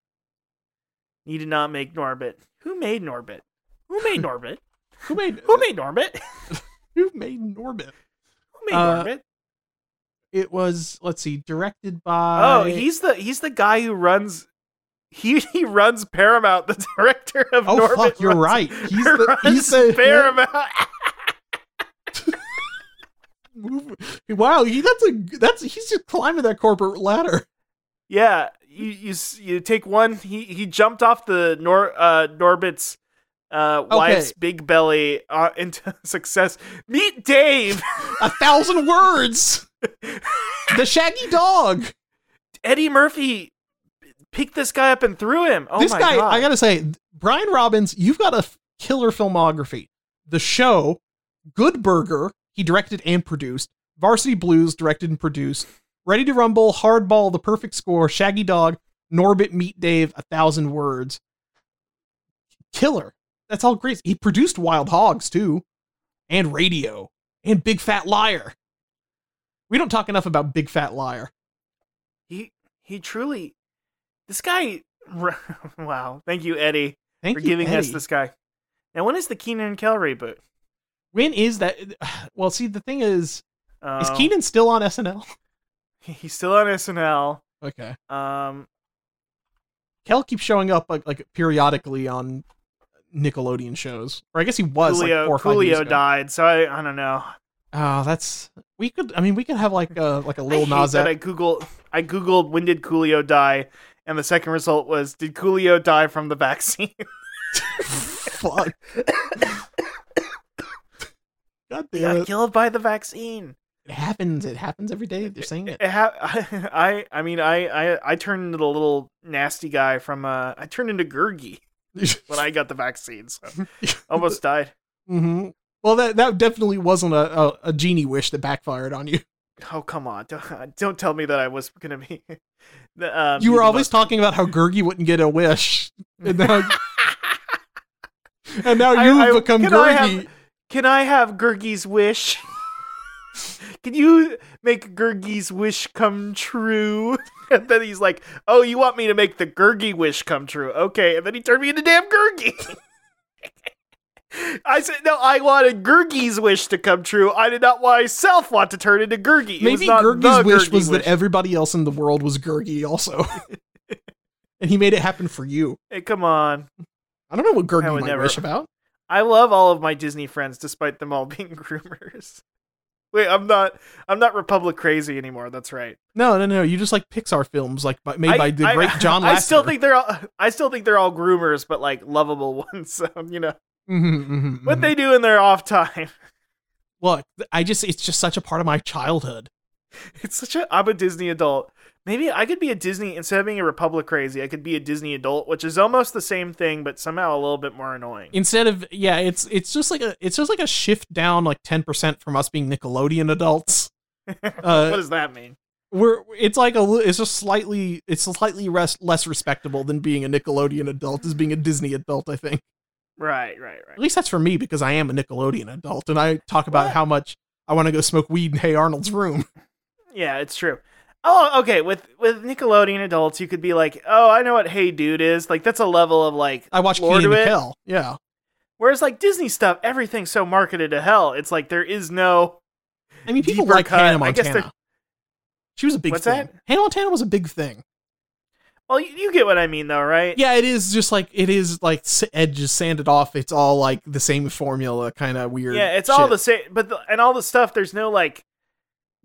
He did not make Norbit. Who made Norbit? Who made *laughs* Norbit? Who made Who made Norbit? *laughs* who made Norbit? Who made Uh, Norbit? It was let's see, directed by Oh, he's the he's the guy who runs. He *laughs* he runs Paramount. The director of Oh Norbit. fuck, you're runs- right. *laughs* He's the runs he's the Paramount. *laughs* Wow, he that's a that's he's just climbing that corporate ladder. Yeah, you you you take one. He he jumped off the Nor uh Norbit's uh wife's big belly uh, into success. Meet Dave, A thousand words. The shaggy dog. Eddie Murphy picked this guy up and threw him. Oh this my guy, god! I gotta say, Brian Robbins, you've got a f- killer filmography. The show, Good Burger, he directed and produced. Varsity Blues, directed and produced. Ready to Rumble, Hardball, The Perfect Score, Shaggy Dog, Norbit, Meet Dave, A Thousand Words. Killer. That's all great. He produced Wild Hogs too, and Radio, and Big Fat Liar. We don't talk enough about Big Fat Liar. he he truly, this guy. *laughs* Wow! Thank you, Eddie, Thank for you, giving us this guy. Now, when is the Kenan and Kel reboot? When is that? *sighs* Well, see, the thing is, Uh, is Kenan still on SNL? *laughs* *laughs* He's still on SNL. Okay. Um, Kel keeps showing up like, like periodically on Nickelodeon shows, or I guess he was Coolio, like four or five years Coolio ago. died, so I I don't know. Oh, that's we could. I mean, we could have like a like a little Nas I googled I googled when did Coolio die, and the second result was did Coolio die from the vaccine? *laughs* Fuck. God he damn got it! killed by the vaccine. It happens. It happens every day. They're saying it. It ha- *laughs* I I mean I, I I turned into the little nasty guy from uh I turned into Gurgi *laughs* when I got the vaccine, so almost died. hmm Well, that that definitely wasn't a, a, a genie wish that backfired on you. Oh come on! Don't, don't tell me that I was gonna be. The, um, You were always talking about how Gurgi wouldn't get a wish, *laughs* and now, and now you've I- become can I have- Can I have Gurgi's wish? *laughs* Can you make Gurgi's wish come true? *laughs* And then he's like, "Oh, you want me to make the Gurgi wish come true? Okay." And then he turned me into damn Gurgi. I said, "No, I wanted Gurgi's wish to come true. I did not myself want to turn into Gurgi." Maybe Gurgi's wish Gurgi was that everybody else in the world was Gurgi also. *laughs* and he made it happen for you. Hey, come on. I don't know what Gurgi might never- wish about. I love all of my Disney friends, despite them all *laughs* being groomers. Wait, I'm not. I'm not Republic crazy anymore. That's right. No, no, no. You just like Pixar films, like by, made I- by the I- great John Lasseter. *laughs* I still think they're. All, I still think they're all groomers, but like lovable ones. So you know Mhm, mhm, *laughs* what mhm. they do in their off time. *laughs* Look, I just it's just such a part of my childhood. It's such a. I'm a Disney adult. Maybe I could be a Disney instead of being a Republic crazy. I could be a Disney adult, which is almost the same thing, but somehow a little bit more annoying. Instead of yeah, it's it's just like a it's just like a shift down like ten percent from us being Nickelodeon adults. *laughs* what Uh, does that mean? we're it's like a it's just slightly it's slightly res- less respectable than being a Nickelodeon adult as being a Disney adult. I think Right, right, right. at least that's for me because I am a Nickelodeon adult and I talk about What? how much I want to go smoke weed in Hey Arnold's *laughs* room. Yeah, it's true. Oh, okay. With with Nickelodeon adults, you could be like, "Oh, I know what Hey Dude is." Like that's a level of like I watch and to Yeah, Whereas like Disney stuff, everything's so marketed to hell. It's like there is no. I mean people like cut. Hannah I guess Montana. She was a big What's thing. that? Hannah Montana was a big thing. Well, you, you get what I mean, though, right? Yeah, it is just like it is like edges sanded off. It's all like the same formula, kind of weird. Yeah, it's all the same, but the, and all the stuff. There's no like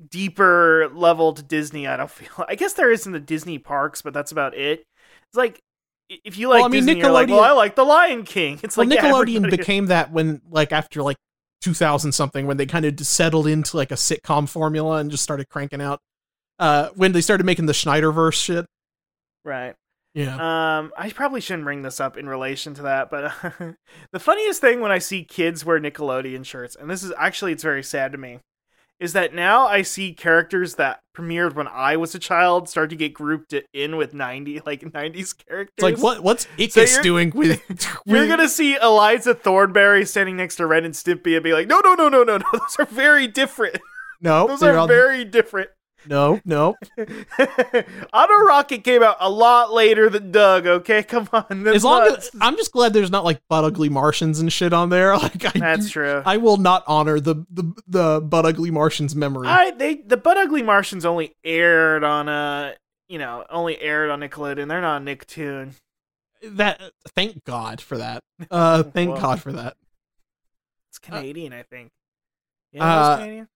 deeper level to Disney. I don't *laughs* feel. I guess there is in the Disney parks, but that's about it. It's like if you like Well, I mean, Disney, you're like, well, Nickelodeon- I like The Lion King. It's well, like yeah, Nickelodeon everybody- became that when like after like 2000 something when they kind of settled into like a sitcom formula and just started cranking out. Uh, when they started making the Schneiderverse shit. Right. Yeah. Um, I probably shouldn't bring this up in relation to that, but *laughs* the funniest thing when I see kids wear Nickelodeon shirts, and this is actually it's very sad to me, is that now I see characters that premiered when I was a child start to get grouped in with ninety like nineties characters. it's like what what's So Ickis you're- doing with? *laughs* You're gonna see Eliza Thornberry standing next to Ren and Stimpy and be like, no, no, no, no, no, no, *laughs* those are very different. no, Those are all- very different. No, no. *laughs* Otto Rocket came out a lot later than Doug. Okay, come on. As long as I'm just glad there's not like butt ugly Martians and shit on there. *laughs* Like I, that's true. I will not honor the the the butt ugly Martians memory. I they the butt Ugly Martians only aired on uh you know only aired on Nickelodeon. They're not on Nicktoon. that thank God for that. *laughs* Uh, thank Well. God for that. It's Canadian, I think. Yeah, it uh, Canadian. It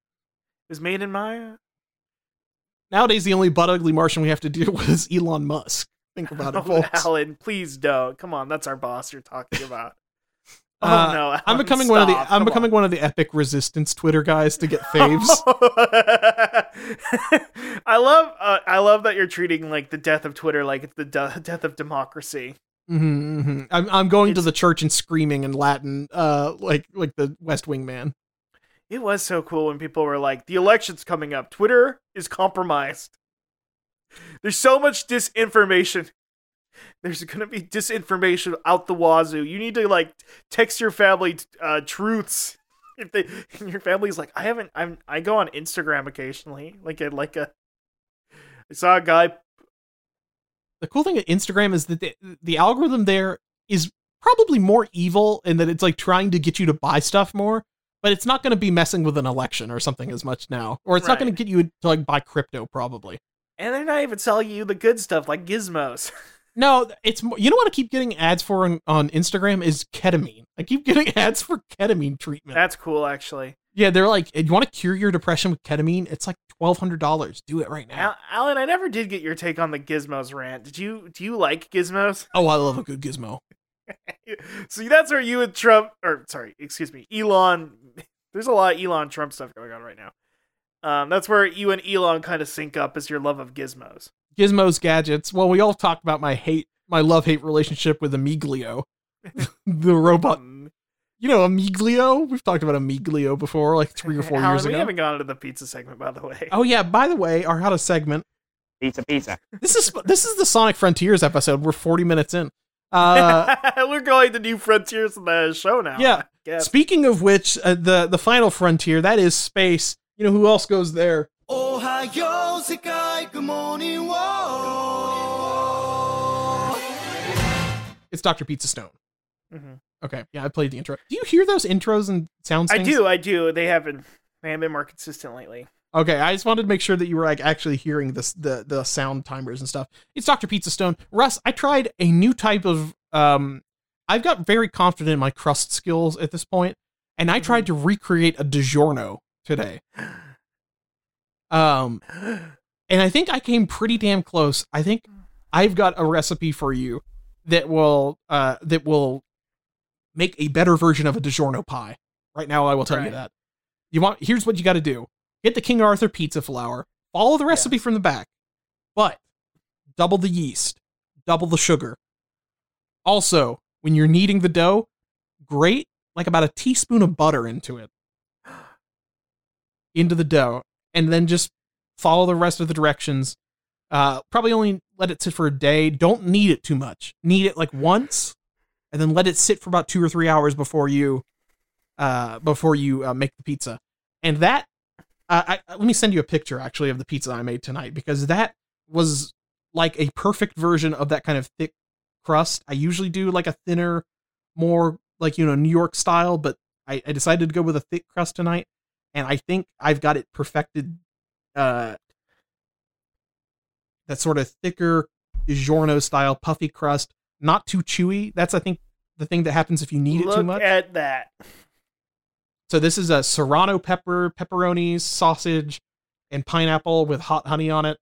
was made in Maya. Nowadays, the only butt ugly Martian we have to deal *laughs* with is Elon Musk. Think *laughs* about it, Oh, folks. Alan, please don't. Come on, that's our boss you're talking about. *laughs* Oh Uh, no, Alan, I'm becoming one of the. I'm Come becoming on. one of the epic resistance Twitter guys to get faves. I love uh, I love that you're treating like the death of Twitter like it's the de- death of democracy. hmm hmm I'm I'm going to the church and screaming in Latin, uh, like like the West Wing man. It was so cool when people were like, "The election's coming up. Twitter is compromised. There's so much disinformation. There's gonna be disinformation out the wazoo. You need to like text your family uh, truths. If they, and *laughs* your family's like, I haven't. I'm. I go on Instagram occasionally. Like a like a. I saw a guy. The cool thing at Instagram is that the, the algorithm there is probably more evil in that it's like trying to get you to buy stuff more, but it's not going to be messing with an election or something as much now, or it's not going to get you to like buy crypto probably. And they're not even selling you the good stuff like gizmos. *laughs* No, it's you know what I keep getting ads for on, on Instagram is ketamine. I keep getting *laughs* ads for ketamine treatment. That's cool, actually. yeah, they're like, "You want to cure your depression with ketamine? It's like twelve hundred dollars. Do it right now." Al- Alan, I never did get your take on the gizmos rant. Did you? Do you like gizmos? *laughs* Oh, I love a good gizmo. See, that's where you and Trump, or sorry, excuse me, Elon. There's a lot of Elon Trump stuff going on right now. Um, that's where you and Elon kind of sync up as your love of gizmos. Gizmos, gadgets. Well, we all talked about my hate, my love hate relationship with Emiglio, *laughs* the robot. Um, You know, Emiglio. We've talked about Emiglio before, like three or *laughs* four Alan, years we ago. We haven't gone into the pizza segment, by the way. Oh yeah. By the way, our how to segment. Pizza, pizza. This is this is the Sonic Frontiers episode. We're forty minutes in. Uh, *laughs* We're going to new frontiers in the show now. Yeah. I guess. Speaking of which, uh, the the final frontier that is space. You know who else goes there? Ohio 世界 Good morning world It's Doctor Pizza Stone. Mhm. Okay, yeah, I played the intro. Do you hear those intros and sounds? I do, I do. They have been, they have been more consistent lately. Okay, I just wanted to make sure that you were like actually hearing this the the sound timers and stuff. It's Dr. Pizza Stone. Russ, I tried a new type of um I've got very confident in my crust skills at this point, and I tried to recreate a DiGiorno today. Um and I think I came pretty damn close. I think I've got a recipe for you that will uh that will make a better version of a DiGiorno pie. Right now I will tell you that. You want here's what you got to do. Get the King Arthur pizza flour. Follow the recipe from the back. But double the yeast, double the sugar. Also, when you're kneading the dough, grate like about a teaspoon of butter into it. *gasps* Into the dough and then just follow the rest of the directions. Uh, probably only let it sit for a day. Don't knead it too much. Knead it like once, and then let it sit for about two or three hours before you, uh, before you uh, make the pizza. And that, I, let me send you a picture actually of the pizza I made tonight because that was like a perfect version of that kind of thick crust. I usually do like a thinner, more like you know New York style, but I, I decided to go with a thick crust tonight, and I think I've got it perfected. Uh, that sort of thicker giorno style puffy crust, not too chewy. That's I think the thing that happens if you need Look it too much. at that. So this is a serrano pepper, pepperonis, sausage, and pineapple with hot honey on it.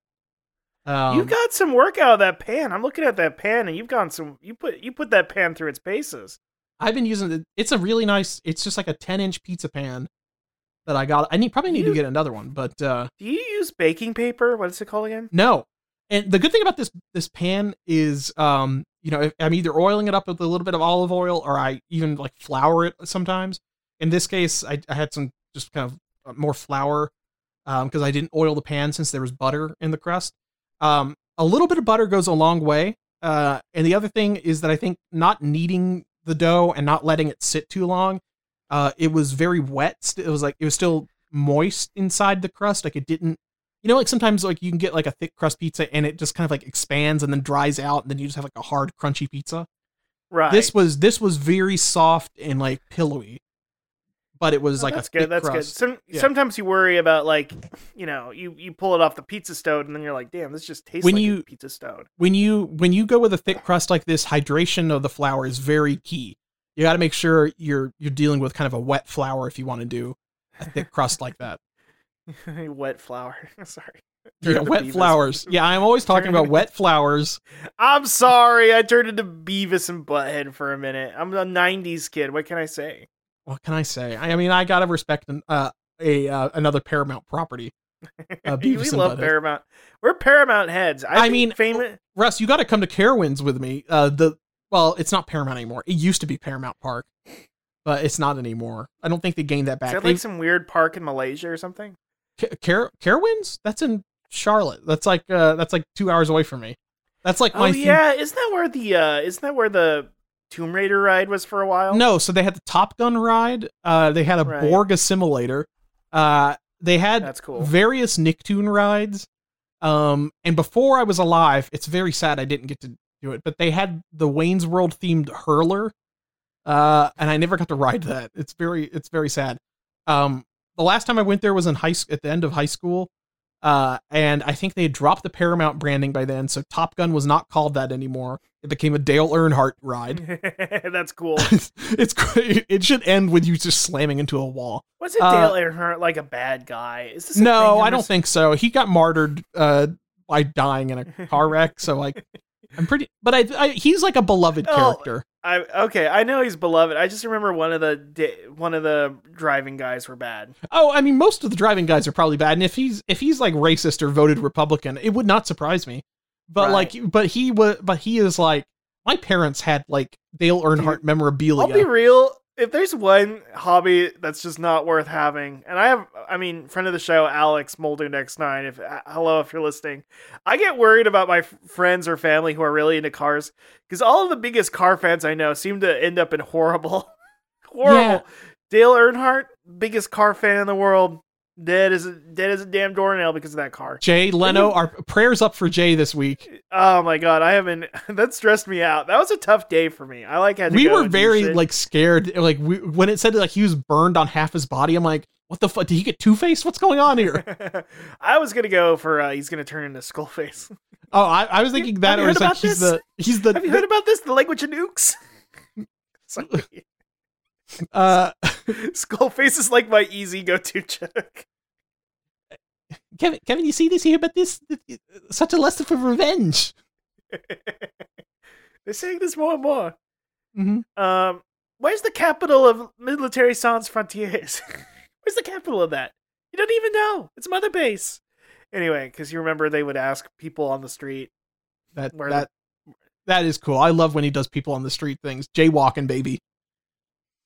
Um, you got some work out of that pan. I'm looking at that pan, and you've gone some. You put you put that pan through its paces. I've been using it. It's a really nice. It's just like a 10 inch pizza pan that I got. I need probably need You- to get another one, but uh, Do you use baking paper? What is it called again? no. And the good thing about this this pan is, um, you know, if I'm either oiling it up with a little bit of olive oil or I even like flour it sometimes. In this case, I, I had some just kind of uh, more flour because I didn't oil the pan since there was butter in the crust. Um, a little bit of butter goes a long way. Uh, and the other thing is that I think not kneading the dough and not letting it sit too long, uh, it was very wet. It was like it was still moist inside the crust. Like it didn't, you know, like sometimes like you can get like a thick crust pizza and it just kind of like expands and then dries out and then you just have like a hard crunchy pizza. Right. This was this was very soft and like pillowy, but it was Oh, like that's a good. That's crust. good. Some, Yeah. Sometimes you worry about like, you know, you you pull it off the pizza stone, and then you're like, damn, this just tastes When like you- a pizza stone. when you when you go with a thick crust like this, hydration of the flour is very key. You got to make sure you're you're dealing with kind of a wet flour if you want to do a thick crust like that. *laughs* wet flour. *laughs* Sorry. Yeah, wet Beavis. flowers. Yeah, I'm always talking about wet *laughs* flowers. I'm sorry. I turned into Beavis and Butthead for a minute. I'm a '90s kid. What can I say? What can I say? I, I mean, I gotta respect an, uh, a uh, another Paramount property. Uh, *laughs* we love. Paramount. We're Paramount heads. I, I mean, famous. Russ, you got to come to Carowinds with me. Uh, the well, it's not Paramount anymore. It used to be Paramount Park, but it's not anymore. I don't think they gained that back. that They- like some weird park in Malaysia or something? Ca- Car- Carowinds? That's in Charlotte. That's like uh, that's like two hours away from me. That's like my Oh yeah, isn't that where the uh isn't that where the Tomb Raider ride was for a while? No, so they had the Top Gun ride. Uh, they had a Right. Borg assimilator. Uh, they had That's cool. various Nicktoon rides. Um, and before I was alive, it's very sad I didn't get to do it, but they had the Wayne's World themed hurler. Uh, and I never got to ride that. It's very, it's very sad. Um, the last time I went there was in high at the end of high school. Uh, and I think they had dropped the Paramount branding by then, so Top Gun was not called that anymore. It became a Dale Earnhardt ride. *laughs* That's cool. *laughs* it's great. It should end with you just slamming into a wall. Was it Uh, Dale Earnhardt like a bad guy? Is this No, I'm don't think so. He got martyred uh, by dying in a car *laughs* wreck. So like, I'm pretty. But I, I he's like a beloved Oh, character. I okay, I know he's beloved. I just remember one of the one of the driving guys were bad. Oh, I mean, most of the driving guys are probably bad. And if he's if he's like racist or voted Republican, it would not surprise me. But Right. like, but he was, but he is like. My parents had like Dale Earnhardt memorabilia. I'll be real. If there's one hobby that's just not worth having, and I have, I mean, friend of the show, Alex Molden X9. If uh, hello, if you're listening, I get worried about my f- friends or family who are really into cars because all of the biggest car fans I know seem to end up in horrible, *laughs* horrible. Yeah. Dale Earnhardt, biggest car fan in the world, dead as a, dead as a damn doornail because of that car. Jay Leno, our prayers up for Jay this week. Oh my god, I haven't. *laughs* That stressed me out. That was a tough day for me. I like had to we were very like scared like we, when it said like he was burned on half his body i'm like what the fuck did he get two-faced what's going on here *laughs* I was gonna go for uh, he's gonna turn into Skullface. *laughs* oh i, I was thinking that Have you or heard like about he's the he's the, Have you heard about this? The language of nukes. Uh *laughs* Skullface is like my easy go-to *laughs* joke. kevin kevin you see this here but this such a lust for revenge *laughs* They're saying this more and more. hmm Um, where's the capital of Military Sans Frontiers? where's the capital of that? You don't even know. It's Mother Base. Anyway, because you remember they would ask people on the street. that Where that that is cool i love when he does people on the street things jaywalking baby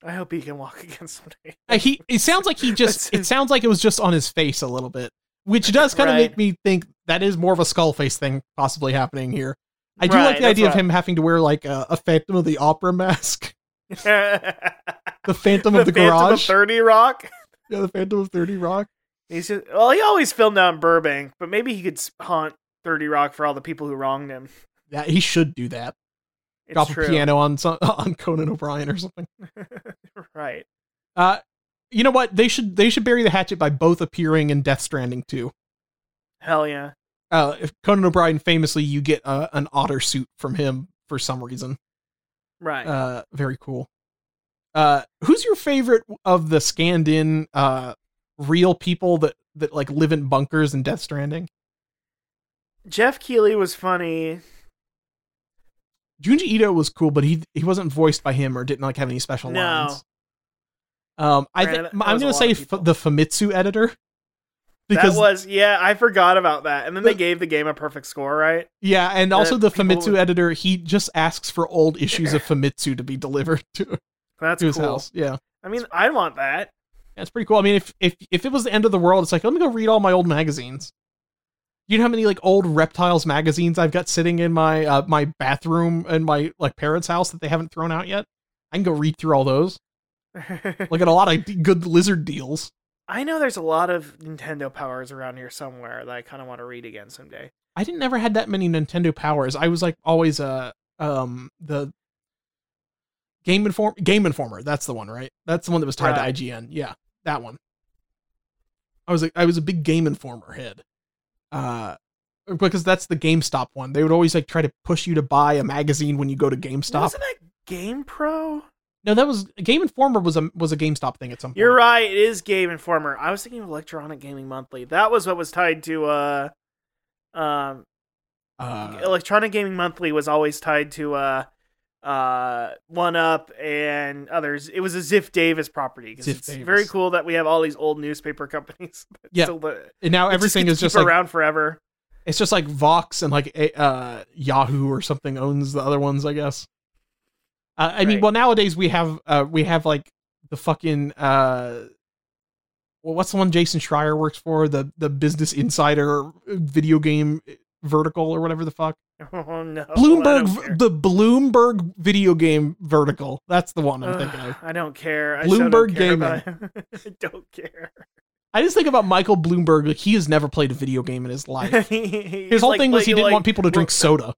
I hope he can walk *laughs* again someday. Uh, he it sounds like he *laughs* just it sounds like it was just on his face a little bit which does kind of make me think that is more of a skull face thing possibly happening here. I do Right, like the idea of him having to wear like a, a Phantom of the Opera mask, *laughs* the the Phantom of the, Phantom of Thirty Rock. yeah, the Phantom of Thirty Rock. He's just well, he always filmed out in Burbank, but maybe he could haunt Thirty Rock for all the people who wronged him. Yeah, he should do that. It's Drop true, a piano on some, *laughs* on Conan O'Brien or something. *laughs* right? Uh, you know what? They should they should bury the hatchet by both appearing in Death Stranding too. Hell yeah! Uh, if Conan O'Brien famously, you get uh, an otter suit from him for some reason. Right. Uh, very cool. Uh, who's your favorite of the scanned in uh real people that that like live in bunkers in Death Stranding? Geoff Keighley was funny. Junji Ito was cool, but he he wasn't voiced by him or didn't like have any special No. lines. Um, I think Granted, that I'm gonna say f- the Famitsu editor because that was yeah, I forgot about that. And then they gave the game a perfect score, right? yeah, and also the Famitsu would- editor he just asks for old issues of *laughs* Famitsu to be delivered to, That's to his cool. house. Yeah. I mean, I want that. That's pretty cool. I mean, if if if it was the end of the world, it's like let me go read all my old magazines. You know how many like old reptiles magazines I've got sitting in my uh, my bathroom and my like parents' house that they haven't thrown out yet? I can go read through all those. *laughs* Look at a lot of good lizard deals. I know there's a lot of Nintendo powers around here somewhere that I kind of want to read again someday. I didn't ever had that many Nintendo powers. I was like always uh um the Game Inform Game Informer. That's the one, right? That's the one that was tied Right. to IGN. Yeah, that one. I was like, I was a big Game Informer head. Uh because that's the GameStop one. They would always like try to push you to buy a magazine when you go to GameStop. Wasn't that Game Pro? No, that was Game Informer was a was a GameStop thing at some point. You're right. It is Game Informer. I was thinking of Electronic Gaming Monthly. That was what was tied to. uh um Uh, Electronic Gaming Monthly was always tied to uh uh One Up and others. It was a Ziff Davis property. Ziff it's Davis. very cool that we have all these old newspaper *laughs* companies. *laughs* Yeah. uh, and now everything gets is just like around forever. It's just like Vox and like uh, Yahoo or something owns the other ones, I guess. Uh, I mean, well, nowadays we have uh, we have like the fucking uh, well, what's the one Jason Schreier works for? The the Business Insider video game vertical or whatever the fuck. *laughs* Oh no, Bloomberg, the Bloomberg video game vertical. That's the one I'm thinking of. I don't care. I Bloomberg Gaming. *laughs* I don't care. I just think about Michael Bloomberg. Like he has never played a video game in his *laughs* life. His whole thing was he didn't want people to drink soda.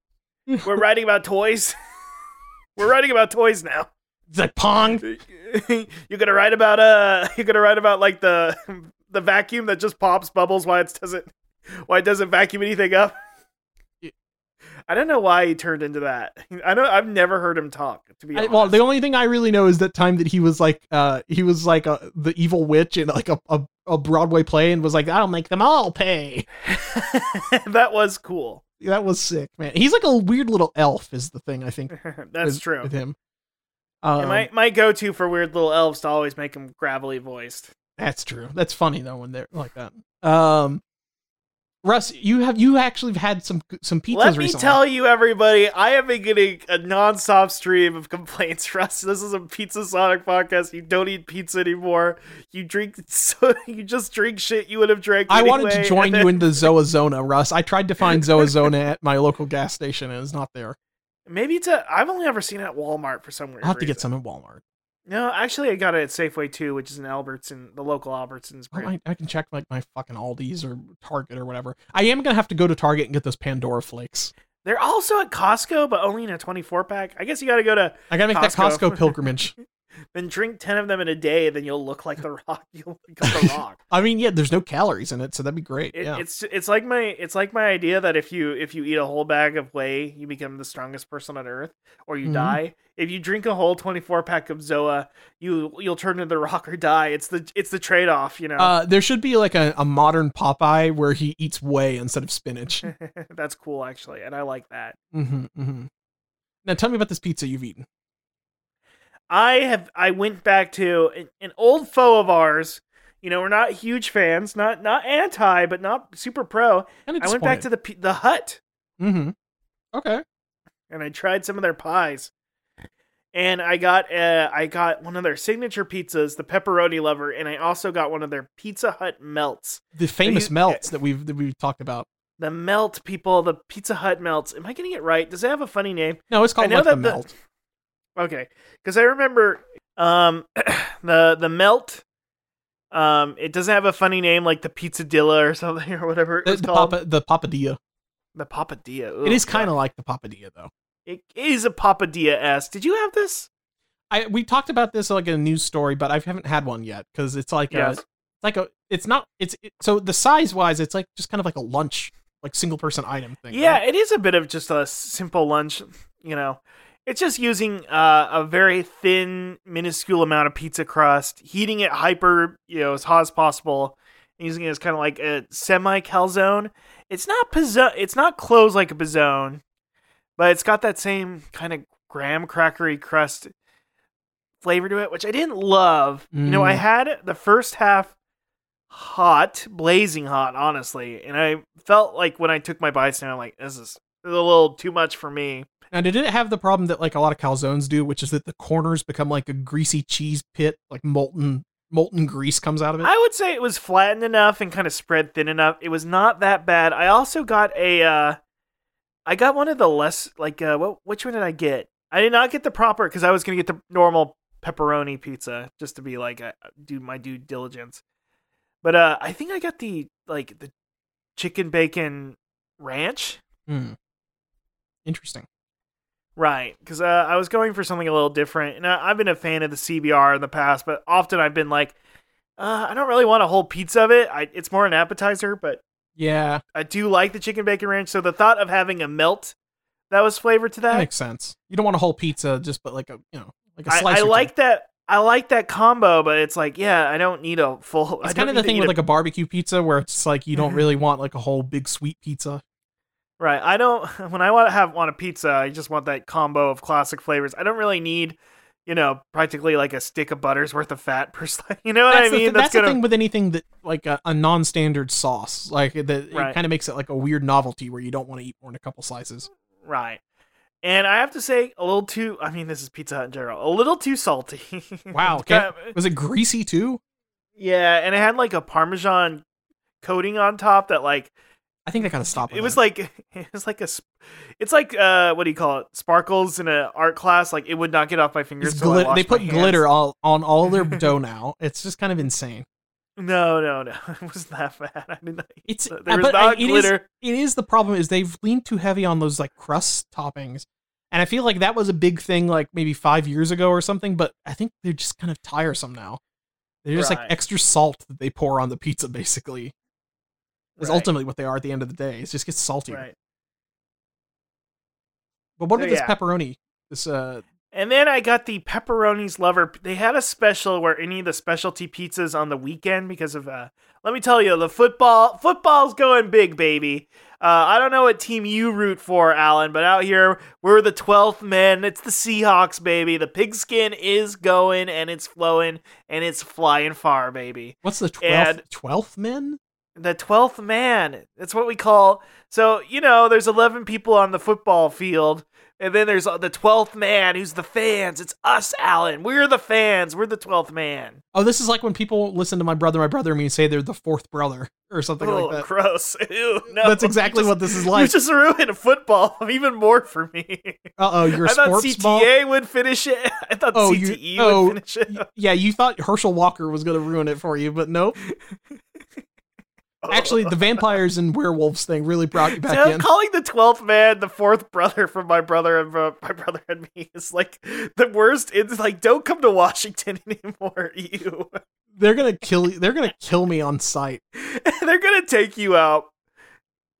We're writing about toys. We're writing about toys now. It's like Pong. you're gonna write about uh you're gonna write about like the the vacuum that just pops bubbles why it doesn't why it doesn't vacuum anything up. I don't know why he turned into that. *laughs* I don't. I've never heard him talk. To be I, honest, well, the only thing I really know is that time that he was like, uh, he was like a, the evil witch in like a, a, a Broadway play and was like, I'll make them all pay. *laughs* that was cool. That was sick, man. He's like a weird little elf, is the thing I think. *laughs* That's with, true. with him. Um, my my go to for weird little elves to always make them gravelly voiced. That's true. That's funny though when they're like that. Um, Russ, you have you actually had some some pizzas Let me recently. tell you, everybody, I have been getting a non-stop stream of complaints. *laughs* Russ, this is a Pizza Sonic podcast. You don't eat pizza anymore. You drink, *laughs* so you just drink shit you would have drank. I wanted to join and you then- into *laughs* Zoazona, Russ. I tried to find Zoazona at my local gas station and it's not there. Maybe it's a. I've only ever seen it at Walmart for some weird. I'll have to get some at Walmart. No, actually, I got it at Safeway too, which is in Albertson, the local Albertsons. I, I can check like my fucking Aldi's or Target or whatever. I am gonna have to go to Target and get those Pandora flakes. They're also at Costco, but only in a 24 pack. I guess you got to go to I gotta make that Costco. Costco *laughs* pilgrimage. then drink 10 of them in a day, then you'll look like the Rock. *laughs* You'll become the Rock. *laughs* I mean, yeah, there's no calories in it, so that'd be great. It, yeah. It's it's like my it's like my idea that if you if you eat a whole bag of whey, you become the strongest person on earth, or you Mhm. die. If you drink a whole 24 pack of Zoa, you you'll turn into the Rock or die. It's the it's the trade off, you know. Uh, there should be like a, a modern Popeye where he eats whey instead of spinach. *laughs* That's cool actually, and I like that. hmm hmm Now tell me about this pizza you've eaten. I have I went back to an, an old foe of ours. You know, we're not huge fans, not not anti, but not super pro. And I went back to the the hut hmm Okay. and I tried some of their pies. And I got uh, I got one of their signature pizzas, the pepperoni lover, and I also got one of their Pizza Hut melts. The famous you- melts that we've that we've talked about. The melt people, the Pizza Hut melts. Am I getting it right? Does it have a funny name? No, it's called like the melt. Okay, because I remember um *clears throat* the the melt. Um, it doesn't have a funny name like the Pizzadilla or something *laughs* or whatever it The, was the, called. papa, the papadilla. the Papadilla. it is kind of like the papadilla though. It is a Papadilla s. Did you have this? I we talked about this like in a news story, but I haven't had one yet because it's like a, it's like a it's not it's it, so the size wise it's like just kind of like a lunch like single person item thing. Yeah, right? it is a bit of just a simple lunch. You know, it's just using uh, a very thin, minuscule amount of pizza crust, heating it hyper, you know, as hot as possible, and using it as kind of like a semi calzone. It's not pizza. It's not closed like a pizzone, but it's got that same kind of graham crackery crust flavor to it, which I didn't love. You know, I Mm. had the first half hot, blazing hot, honestly, and I felt like when I took my bites, now I'm like, this is a little too much for me. Now, did it have the problem that like a lot of calzones do, which is that the corners become like a greasy cheese pit, like molten molten grease comes out of it? I would say it was flattened enough and kind of spread thin enough. It was not that bad. I also got a, uh, I got one of the less like, uh, what? Which one did I get? I did not get the proper because I was gonna get the normal pepperoni pizza just to be like, uh, do my due diligence. But uh, I think I got the like the chicken bacon ranch. Hmm. Interesting. Right, because uh, I was going for something a little different, and I, I've been a fan of the CBR in the past, but often I've been like, uh, I don't really want a whole pizza of it. I, it's more an appetizer, but Yeah, I do like the chicken bacon ranch. So the thought of having a melt that was flavored to that that, makes sense. You don't want a whole pizza, just but like a you know like a slice. I two. like that. I like that combo, but it's like, yeah, I don't need a full. It's kind of the thing with a- like a barbecue pizza where it's like you don't mm-hmm. really want like a whole big sweet pizza. Right. I don't *laughs* when I want to have want a pizza, I just want that combo of classic flavors. I don't really need, you know, practically like a stick of butter's worth of fat per *laughs* slice. You know what That's, I the, mean? th- that's the gonna thing with anything that like a, a non-standard sauce, like that, Right. it kind of makes it like a weird novelty where you don't want to eat more than a couple slices. right. And I have to say, a little too. I mean, this is Pizza Hut in general. A little too salty. *laughs* Wow, Was it greasy too? yeah, and it had like a Parmesan coating on top that like I think I gotta stop. it was that. like *laughs* it was like a. It's like uh, what do you call it? Sparkles in an art class. Like it would not get off my fingers. It's I glit- they put glitter all on all their *laughs* dough now. It's just kind of insane. No, no, no. *laughs* It wasn't that bad. I not. It's There uh, was but, uh, not it is- glitter. it is the problem is they've leaned too heavy on those like crust toppings, and I feel like that was a big thing like maybe five years ago or something. But I think they're just kind of tiresome now. They're just Right. like extra salt that they pour on the pizza, basically. Is Right. ultimately what they are at the end of the day. It just gets saltier. Right. But what So, about this pepperoni? This uh, And then I got the pepperonis lover. They had a special where any of the specialty pizzas on the weekend because of uh let me tell you, the football football's going big, baby. Uh, I don't know what team you root for, Alan, but out here we're the twelfth men. It's the Seahawks, baby. The pigskin is going and it's flowing and it's flying far, baby. what's the And- twelfth twelfth men? The twelfth man. That's what we call. So you know, there's eleven people on the football field, and then there's uh, the twelfth man, who's the fans. It's us, Alan. We're the fans. We're the twelfth man. Oh, this is like when people listen to my brother, my brother, and me say they're the fourth brother *laughs* or something oh, like that. gross. *laughs* Ew, no. That's exactly You what this is like. You just ruined a football *laughs* even more for me. Uh oh, you're a I thought sports ball. CTA would finish it. I thought Oh, you- CTE oh, would finish it. Yeah, you thought Herschel Walker was going to ruin it for you, but nope. Actually, the vampires and werewolves thing really brought you back So in. calling the twelfth man the fourth brother from my brother and bro- my brother and me is like the worst. It's like don't come to Washington *laughs* anymore. You, They're gonna kill you. They're gonna kill me on sight. *laughs* they're gonna take you out.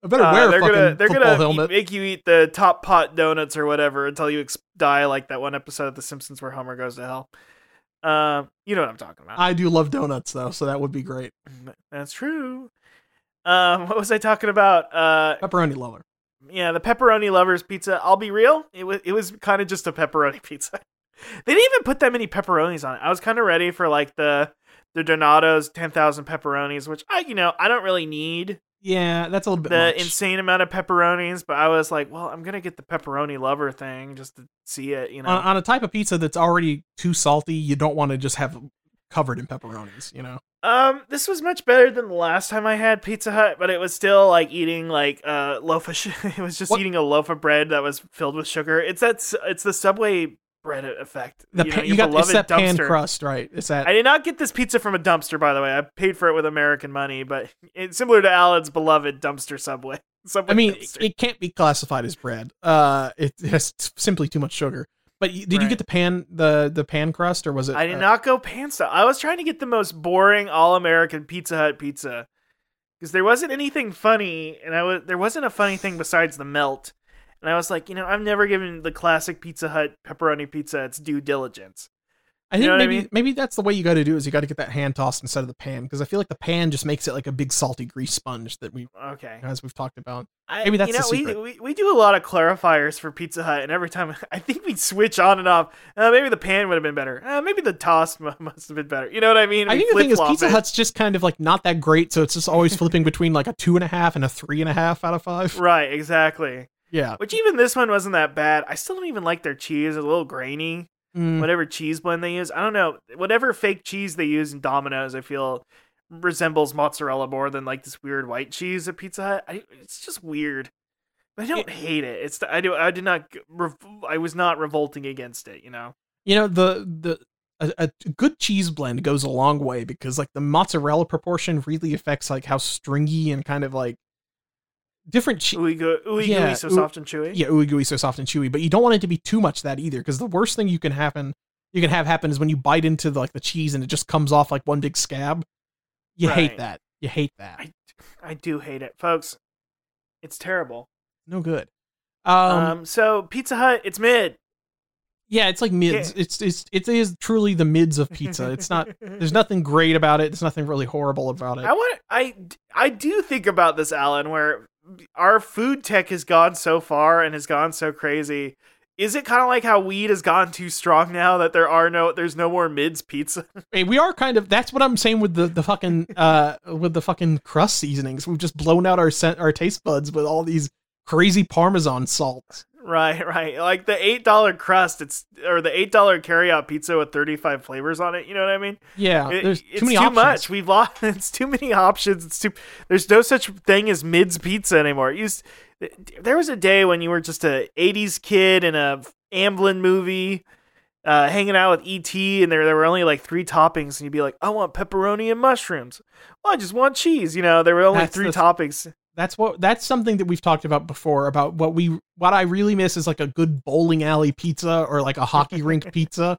I better Uh, wear a they're fucking gonna they're gonna helmet. make you eat the top pot donuts or whatever until you ex- die, like that one episode of The Simpsons where Homer goes to hell. Um, you know what I'm talking about. I do love donuts though, so that would be great. That's true. Um, what was I talking about? Uh, Pepperoni lover. yeah, the pepperoni lovers pizza. I'll be real, it was it was kind of just a pepperoni *laughs* pizza. they didn't even put that many pepperonis on it. I was kind of ready for like the the Donato's ten thousand pepperonis, which I you know I don't really need. Yeah, that's a little bit the much. insane amount of pepperonis, but I was like, well, I'm gonna get the pepperoni lover thing just to see it, you know. on, on a type of pizza that's already too salty, you don't want to just have covered in pepperonis, you know. Um, this was much better than the last time I had Pizza Hut, but it was still like eating like a loaf of. Sh- *laughs* it was just What- eating a loaf of bread that was filled with sugar. It's that. It's the Subway bread effect. The you, pa- know, you, got it's that pan crust, right? It's that I did not get this pizza from a dumpster, by the way. I paid for it with American money, but *laughs* it's similar to Alan's beloved dumpster Subway. *laughs* Subway I mean, dumpster. it can't be classified as bread. Uh, it has simply too much sugar. But did you get the pan the the pan crust or was it? I did uh, not go pan style. I was trying to get the most boring all American Pizza Hut pizza because there wasn't anything funny, and I was there wasn't a funny thing besides the melt. And I was like, you know, I've never given the classic Pizza Hut pepperoni pizza its due diligence. I think know what I maybe mean? maybe that's the way you got to do is you got to get that hand tossed instead of the pan because I feel like the pan just makes it like a big salty grease sponge that we Okay, as we've talked about. I, Maybe that's you know, the we, secret. we we do a lot of clarifiers for Pizza Hut, and every time *laughs* I think we switch on and off. Uh, maybe the pan would have been better. Uh, maybe the toss mu- *laughs* must have been better. You know what I mean? I We think the thing is Pizza it. Hut's just kind of like not that great, so it's just always *laughs* flipping between like a two and a half and a three and a half out of five. Right, exactly. Yeah. Which even this one wasn't that bad. I still don't even like their cheese. It's a little grainy. Mm. Whatever cheese blend they use, I don't know. Whatever fake cheese they use in Domino's, I feel resembles mozzarella more than like this weird white cheese at Pizza Hut. I, it's just weird. But I don't hate it. It's I do I did not rev- I was not revolting against it. You know. You know the the a, a good cheese blend goes a long way because like the mozzarella proportion really affects like how stringy and kind of like different cheese. Ooey goo- ooey Yeah, gooey, so soft and chewy. Yeah, ooey gooey, so soft and chewy. But you don't want it to be too much that either, because the worst thing you can happen, you can have happen is when you bite into the, like the cheese and it just comes off like one big scab. You hate that. You hate that. I, I do hate it, folks. It's terrible. no good. Um, Um, so Pizza Hut, it's mid. yeah, it's like mids. It's it's it is truly the mids of pizza. It's not. There's *laughs* nothing great about it. There's nothing really horrible about it. I want I I do think about this, Alan, where our food tech has gone so far and has gone so crazy. Is it kind of like how weed has gone too strong now that there are no there's no more mids pizza? *laughs* Hey, we are kind of. That's what I'm saying with the the fucking uh with the fucking crust seasonings. We've just blown out our scent, our taste buds with all these crazy Parmesan salts. Right, right. Like the eight dollar crust, it's or the eight dollar carryout pizza with thirty five flavors on it. You know what I mean? Yeah, It- there's it's too many too options. much. We've lost. *laughs* It's too many options. It's too. There's no such thing as mids pizza anymore. It used, there was a day when you were just a '80s kid in a Amblin movie, uh, hanging out with ET, and there there were only like three toppings, and you'd be like, "I want pepperoni and mushrooms." Well, I just want cheese. You know, there were only That's three the- toppings. That's what that's something that we've talked about before about what we what I really miss is like a good bowling alley pizza or like a hockey rink *laughs* pizza.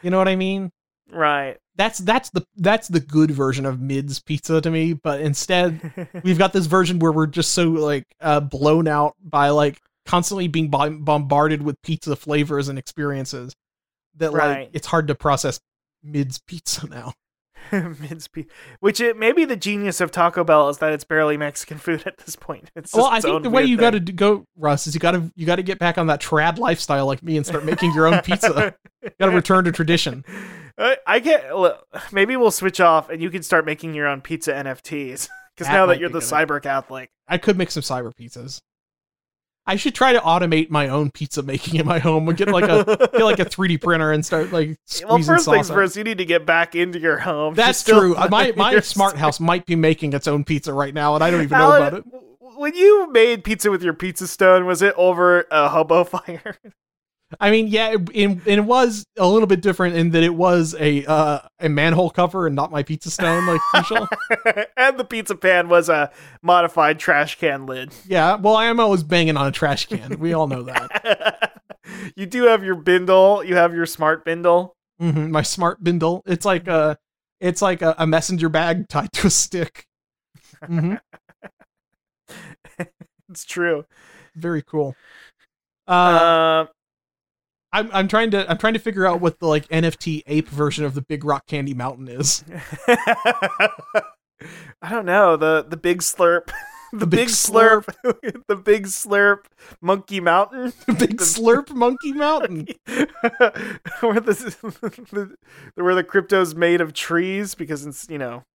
You know what I mean? Right. That's that's the that's the good version of mids pizza to me, but instead we've got this version where we're just so like uh blown out by like constantly being bom- bombarded with pizza flavors and experiences that like it's hard to process mids pizza *laughs* now. *laughs* pizza, which it maybe the genius of Taco Bell is that it's barely Mexican food at this point. It's just well, I think the way you got to go, Russ, is you got to you got to get back on that trad lifestyle like me and start making your own pizza. *laughs* got to return to tradition. I, I get. look, Maybe we'll switch off, and you can start making your own pizza NFTs. Because now that you're the good. cyber Catholic, I could make some cyber pizzas. I should try to automate my own pizza making in my home. Get like a get like a 3D printer and start like *laughs* squeezing well, first things out. first, you need to get back into your home. You're That's true. *laughs* My my *laughs* smart house might be making its own pizza right now, and I don't even know about it. When you made pizza with your pizza stone, was it over a hobo fire? I mean, yeah, it, it, it was a little bit different in that it was a uh, a manhole cover and not my pizza stone like *laughs* usual. and the pizza pan was a modified trash can lid. Yeah, well, I am always banging on a trash can. *laughs* We all know that. *laughs* you do have your bindle. You have your smart bindle. hmm My smart bindle. It's like a, it's like a, a messenger bag tied to a stick. hmm It's true. Very cool. Uh, Uh, I'm I'm trying to I'm trying to figure out what the like NFT ape version of the Big Rock Candy Mountain is. *laughs* I don't know the the big slurp, *laughs* the, big big, slurp, *laughs* the big slurp, Monkey Mountain, Big Slurp Monkey Mountain. where the, the where the crypto's made of trees because it's you know I guess they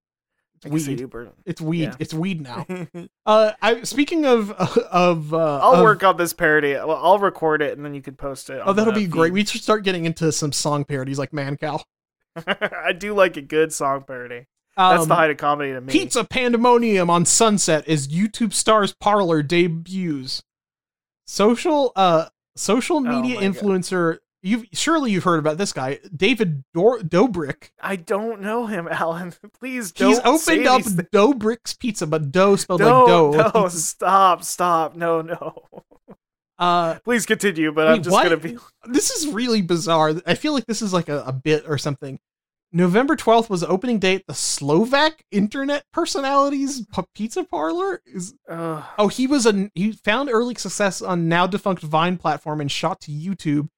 weed. burn It's weed. Yeah. It's weed now. *laughs* Uh, I speaking of *laughs* of uh, I'll of- work on this parody. Well, I'll record it and then you could post it. Oh, that'll be great. We should start getting into some song parodies like Mancow. *laughs* I do like a good song parody. That's Um, the height of comedy to me. Pizza Pandemonium on Sunset as YouTube stars Parlor debuts. Social uh social media Oh my God. You've surely you've heard about this guy, David Dor- Dobrik. I don't know him, *laughs* Alan. Please don't. He's opened up these. Dobrik's Pizza, but dough spelled No, like dough. no, *laughs* stop, stop. No, no. Uh Please continue, but I'm just what? gonna be. this is really bizarre. I feel like this is like a, a bit or something. November 12th was opening date. The Slovak internet personalities p- pizza parlor is. Oh, he was a he found early success on now defunct Vine platform and shot to YouTube,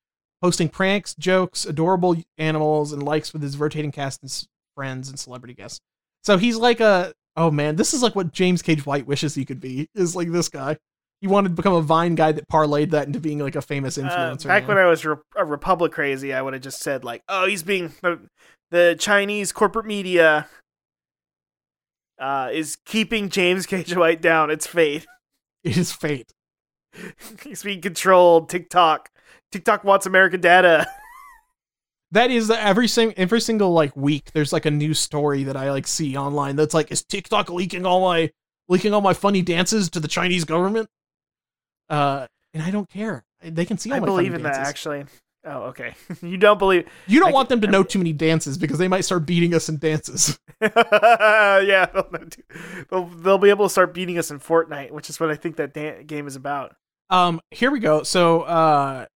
posting pranks, jokes, adorable animals, and likes with his rotating cast and friends and celebrity guests. So he's like a oh man, this is like what James Cage White wishes he could be. Is like this guy. He wanted to become a Vine guy that parlayed that into being like a famous Uh, influencer. back now. when I was re- a Republic crazy, I would have just said like, "Oh, he's being the, the Chinese corporate media uh, is keeping James Cage White down. It's fate. it is fate. *laughs* he's being controlled. TikTok. TikTok wants American data. *laughs* That is every sing every single like week. There's like a new story that I like see online that's like, is TikTok leaking all my leaking all my funny dances to the Chinese government? Uh, and I don't care. They can see all I my believe in that. Actually. Oh, okay. *laughs* you don't believe? You don't I want them to know too many dances because they might start beating us in dances. *laughs* yeah, they'll, they'll they'll be able to start beating us in Fortnite, which is what I think that da- game is about. Um, here we go. So, uh,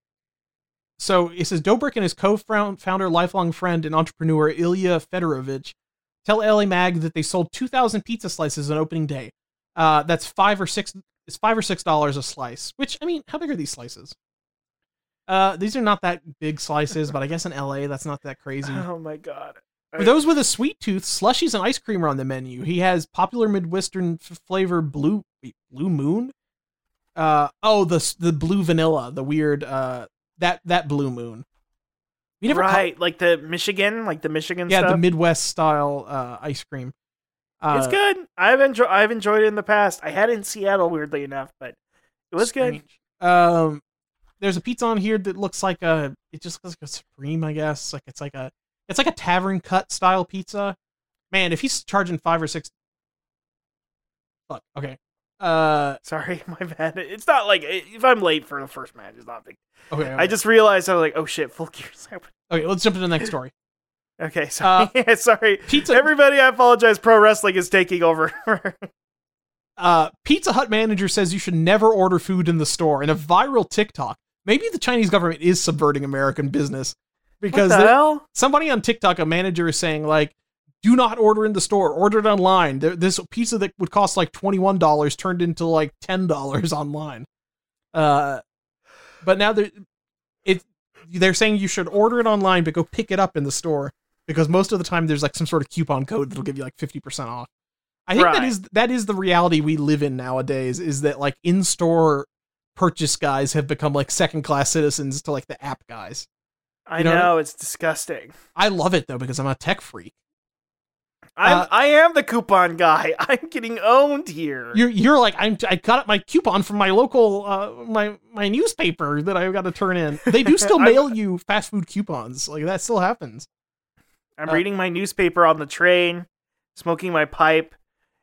so it says Dobrik and his co-founder, lifelong friend, and entrepreneur Ilya Fedorovich tell LA Mag that they sold 2,000 pizza slices on opening day. Uh, that's five or six. It's five or six dollars a slice. Which I mean, how big are these slices? Uh, these are not that big slices, but I guess in LA that's not that *laughs* crazy. Oh my god. For those with a sweet tooth, slushies and ice cream are on the menu. He has popular Midwestern f- flavor blue wait, blue moon. Uh oh, the the blue vanilla, the weird uh that that blue moon. We never right, like the Michigan, like the Michigan yeah, stuff. the Midwest style uh ice cream. Uh, it's good. I've enjoyed. I've enjoyed it in the past. I had it in Seattle, weirdly enough, but it was good. Um, there's a pizza on here that looks like a. It just looks like a supreme, I guess. Like it's like a. It's like a tavern cut style pizza. Man, if he's charging five or six. Fuck. Okay. Uh. Sorry, *laughs* my bad. It's not like if I'm late for the first match, it's not big. Okay. I just realized I was like, oh shit, full gears. *laughs* Okay. Let's jump into the next story. Okay, sorry. *laughs* sorry. Pizza. Everybody, I apologize. Pro wrestling is taking over. uh, Pizza Hut manager says you should never order food in the store. In a viral TikTok, maybe the Chinese government is subverting American business because what the they- hell? somebody on TikTok, a manager is saying like, "Do not order in the store. Order it online." This pizza that would cost like twenty one dollars turned into like ten dollars *laughs* online. Uh, but now they're it they're saying you should order it online, but go pick it up in the store because most of the time there's like some sort of coupon code that'll give you like fifty percent off. I think that Right. is that is the reality we live in nowadays. Is that like in store purchase guys have become like second class citizens to like the app guys. I know- know it's disgusting. I love it though because I'm a tech freak. I'm Uh, I am the coupon guy. *laughs* I'm getting owned here. You're you're like I'm I got my coupon from my local uh my my newspaper that I got to turn in. They do still *laughs* mail you fast food coupons. Like that still happens. I'm uh, reading my newspaper on the train, smoking my pipe,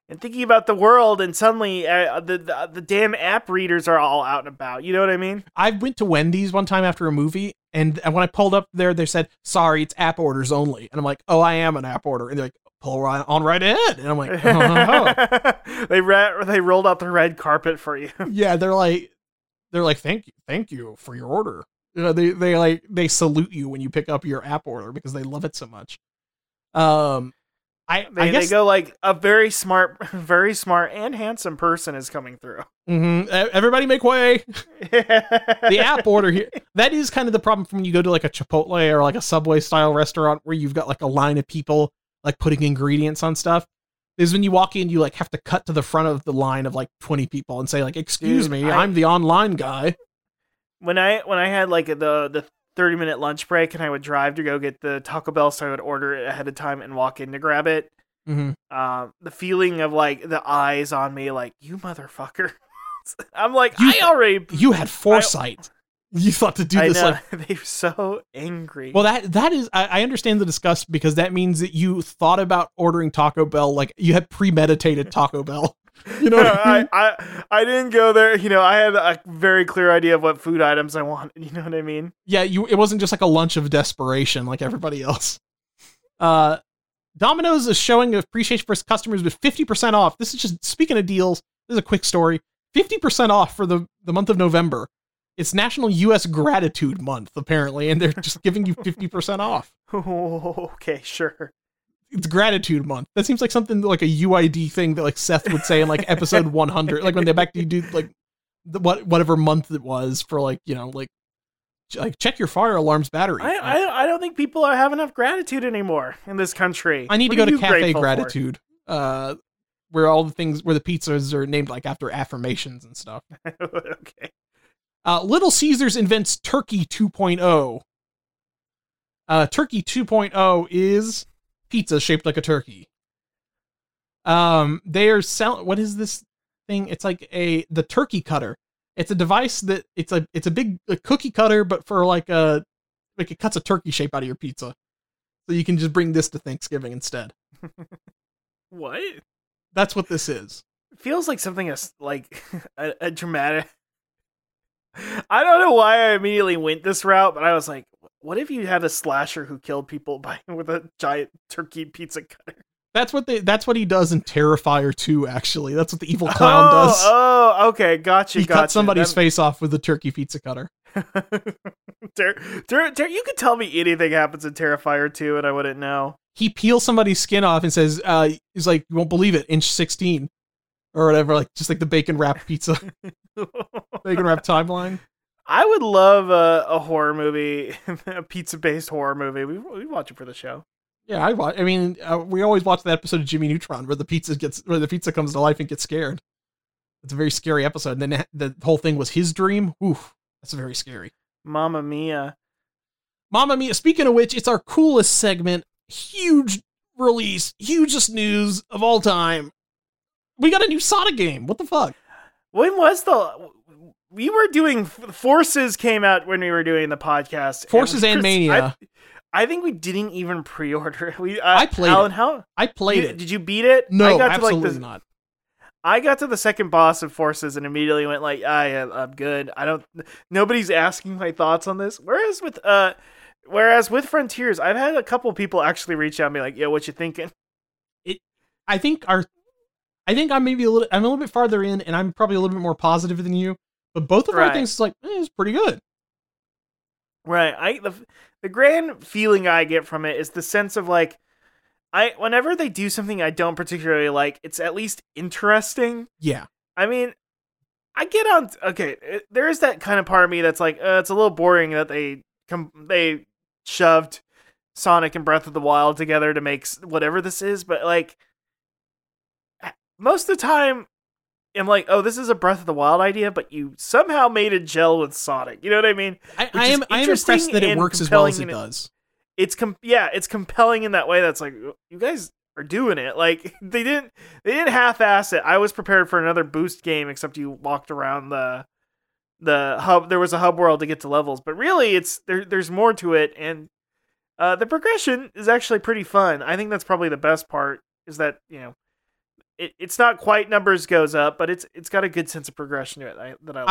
and thinking about the world. And suddenly, uh, the, the the damn app readers are all out and about. You know what I mean? I went to Wendy's one time after a movie, and and when I pulled up there, they said, "Sorry, it's app orders only." And I'm like, "Oh, I am an app order," and they're like, "Pull right on right ahead." And I'm like, "Oh." *laughs* they ra- they rolled out the red carpet for you. *laughs* "Yeah." They're like, they're like, "Thank you, thank you for your order." You know, they they like they salute you when you pick up your app order because they love it so much. Um, I They, I they guess go like a very smart, *laughs* very smart and handsome person is coming through. mhm, e- everybody make way. the app order here that is kind of the problem from when you go to like a chipotle or like a subway style restaurant where you've got like a line of people like putting ingredients on stuff is when you walk in you like have to cut to the front of the line of like 20 people and say like excuse Dude, me I- i'm the online guy when I when I had like the the thirty minute lunch break and I would drive to go get the Taco Bell, so I would order it ahead of time and walk in to grab it. Mm-hmm. Um, the feeling of like the eyes on me, like you motherfucker. *laughs* I'm like, You- I already. You had foresight. You thought to do I this know like *laughs* they're so angry. Well, that that is I, I understand the disgust because that means that you thought about ordering Taco Bell like you had premeditated Taco Bell. *laughs* You know what I mean? I, I I didn't go there. You know, I had a very clear idea of what food items I wanted. *laughs* You know what I mean? Yeah, you it wasn't just like a lunch of desperation like everybody else. Uh Domino's is showing appreciation for its customers with 50% off. This is just speaking of deals, this is a quick story. 50% off for the, the month of November. It's National US Gratitude Month, apparently, and they're just giving you 50% off. *laughs* okay, sure. It's gratitude month. That seems like something like a UID thing that like Seth would say in like episode *laughs* 100, like when they back to do like the, what whatever month it was for like you know like like check your fire alarm's battery. I, I I don't think people are have enough gratitude anymore in this country. I need What to go to Cafe? Gratitude, uh, where all the things where the pizzas are named like after affirmations and stuff. *laughs* okay. Uh, Little Caesars invents Turkey 2.0. Uh, turkey 2.0 is pizza shaped like a turkey. Um, they are selling. What is this thing? It's like a the turkey cutter. It's a device that it's a it's a big a cookie cutter, but for like a like it cuts a turkey shape out of your pizza, so you can just bring this to Thanksgiving instead. *laughs* What? That's what this is. feels like something is like *laughs* a, a dramatic. I don't know why I immediately went this route, but I was like, what if you had a slasher who killed people by *laughs* with a giant turkey pizza cutter? That's what they. That's what he does in Terrifier 2. Actually, that's what the evil clown oh, does. Oh, okay, gotcha. he gotcha. cut somebody's That- face off with a turkey pizza cutter. *laughs* Ter- Ter- Ter- you could tell me anything happens in Terrifier 2 and I wouldn't know. he peels somebody's skin off and says, uh, he's like, you won't believe it, inch 16 or whatever, like just like the bacon wrap pizza, *laughs* *laughs* bacon wrap timeline. I would love a, a horror movie, *laughs* a pizza based horror movie. We we watch it for the show. Yeah, I watch. I mean, uh, we always watch that episode of Jimmy Neutron where the pizza gets, where the pizza comes to life and gets scared. It's a very scary episode. And then the whole thing was his dream. Oof, that's very scary. Mamma mia! Mamma Mia. Speaking of which, it's our coolest segment. Huge release, hugest news of all time. We got a new Sonic game. What the fuck? When was the? We were doing Forces came out when we were doing the podcast. Forces and Chris, Mania. I, I think we didn't even pre-order. We uh, I played Alan, it. how I played you- it. Did you beat it? No, I got to absolutely like the, not. I got to the second boss of Forces and immediately went like, "Ah, yeah, I'm good. I don't. Nobody's asking my thoughts on this." Whereas with uh, whereas with Frontiers, I've had a couple people actually reach out and be like, "Yo, what you thinking?" It. I think our, I think I'm maybe a little. I'm a little bit farther in, and I'm probably a little bit more positive than you. But both of our things is like, eh, it's pretty good. Right. I the the grand feeling I get from it is the sense of like, I whenever they do something I don't particularly like, it's at least interesting. Yeah, I mean, I get on. Okay, it- there is that kind of part of me that's like, uh, it's a little boring that they com- they shoved Sonic and Breath of the Wild together to make s- whatever this is, but like most of the time, I'm like, oh, this is a Breath of the Wild idea, but you somehow made it gel with Sonic. You know what I mean? I, I am I am impressed that it works as well as it in it. does. It's com- yeah, it's compelling in that way. That's like you guys are doing it. Like *laughs* they didn't they didn't half-ass it. I was prepared for another boost game, except you walked around the the hub. There was a hub world to get to levels, but really, it's there. There's more to it, and uh, the progression is actually pretty fun. I think that's probably the best part. Is that you know. It, it's not quite numbers goes up, but it's it's got a good sense of progression to it I, that I like.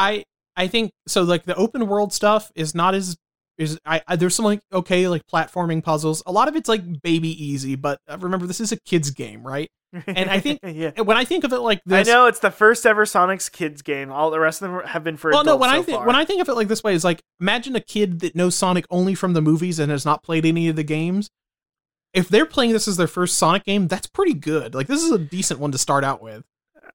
I I think so. Like the open world stuff is not as is. I, I there's some like okay like platforming puzzles. A lot of it's like baby easy, but uh, remember this is a kids game, right? and I think- *laughs* yeah. When I think of it like this, I know it's the first ever Sonic's Kids game. All the rest of them have been for Well, no. When so I think when I think of it like this way, is like imagine a kid that knows Sonic only from the movies and has not played any of the games. If they're playing this as their first Sonic game, that's pretty good. Like this is a decent one to start out with.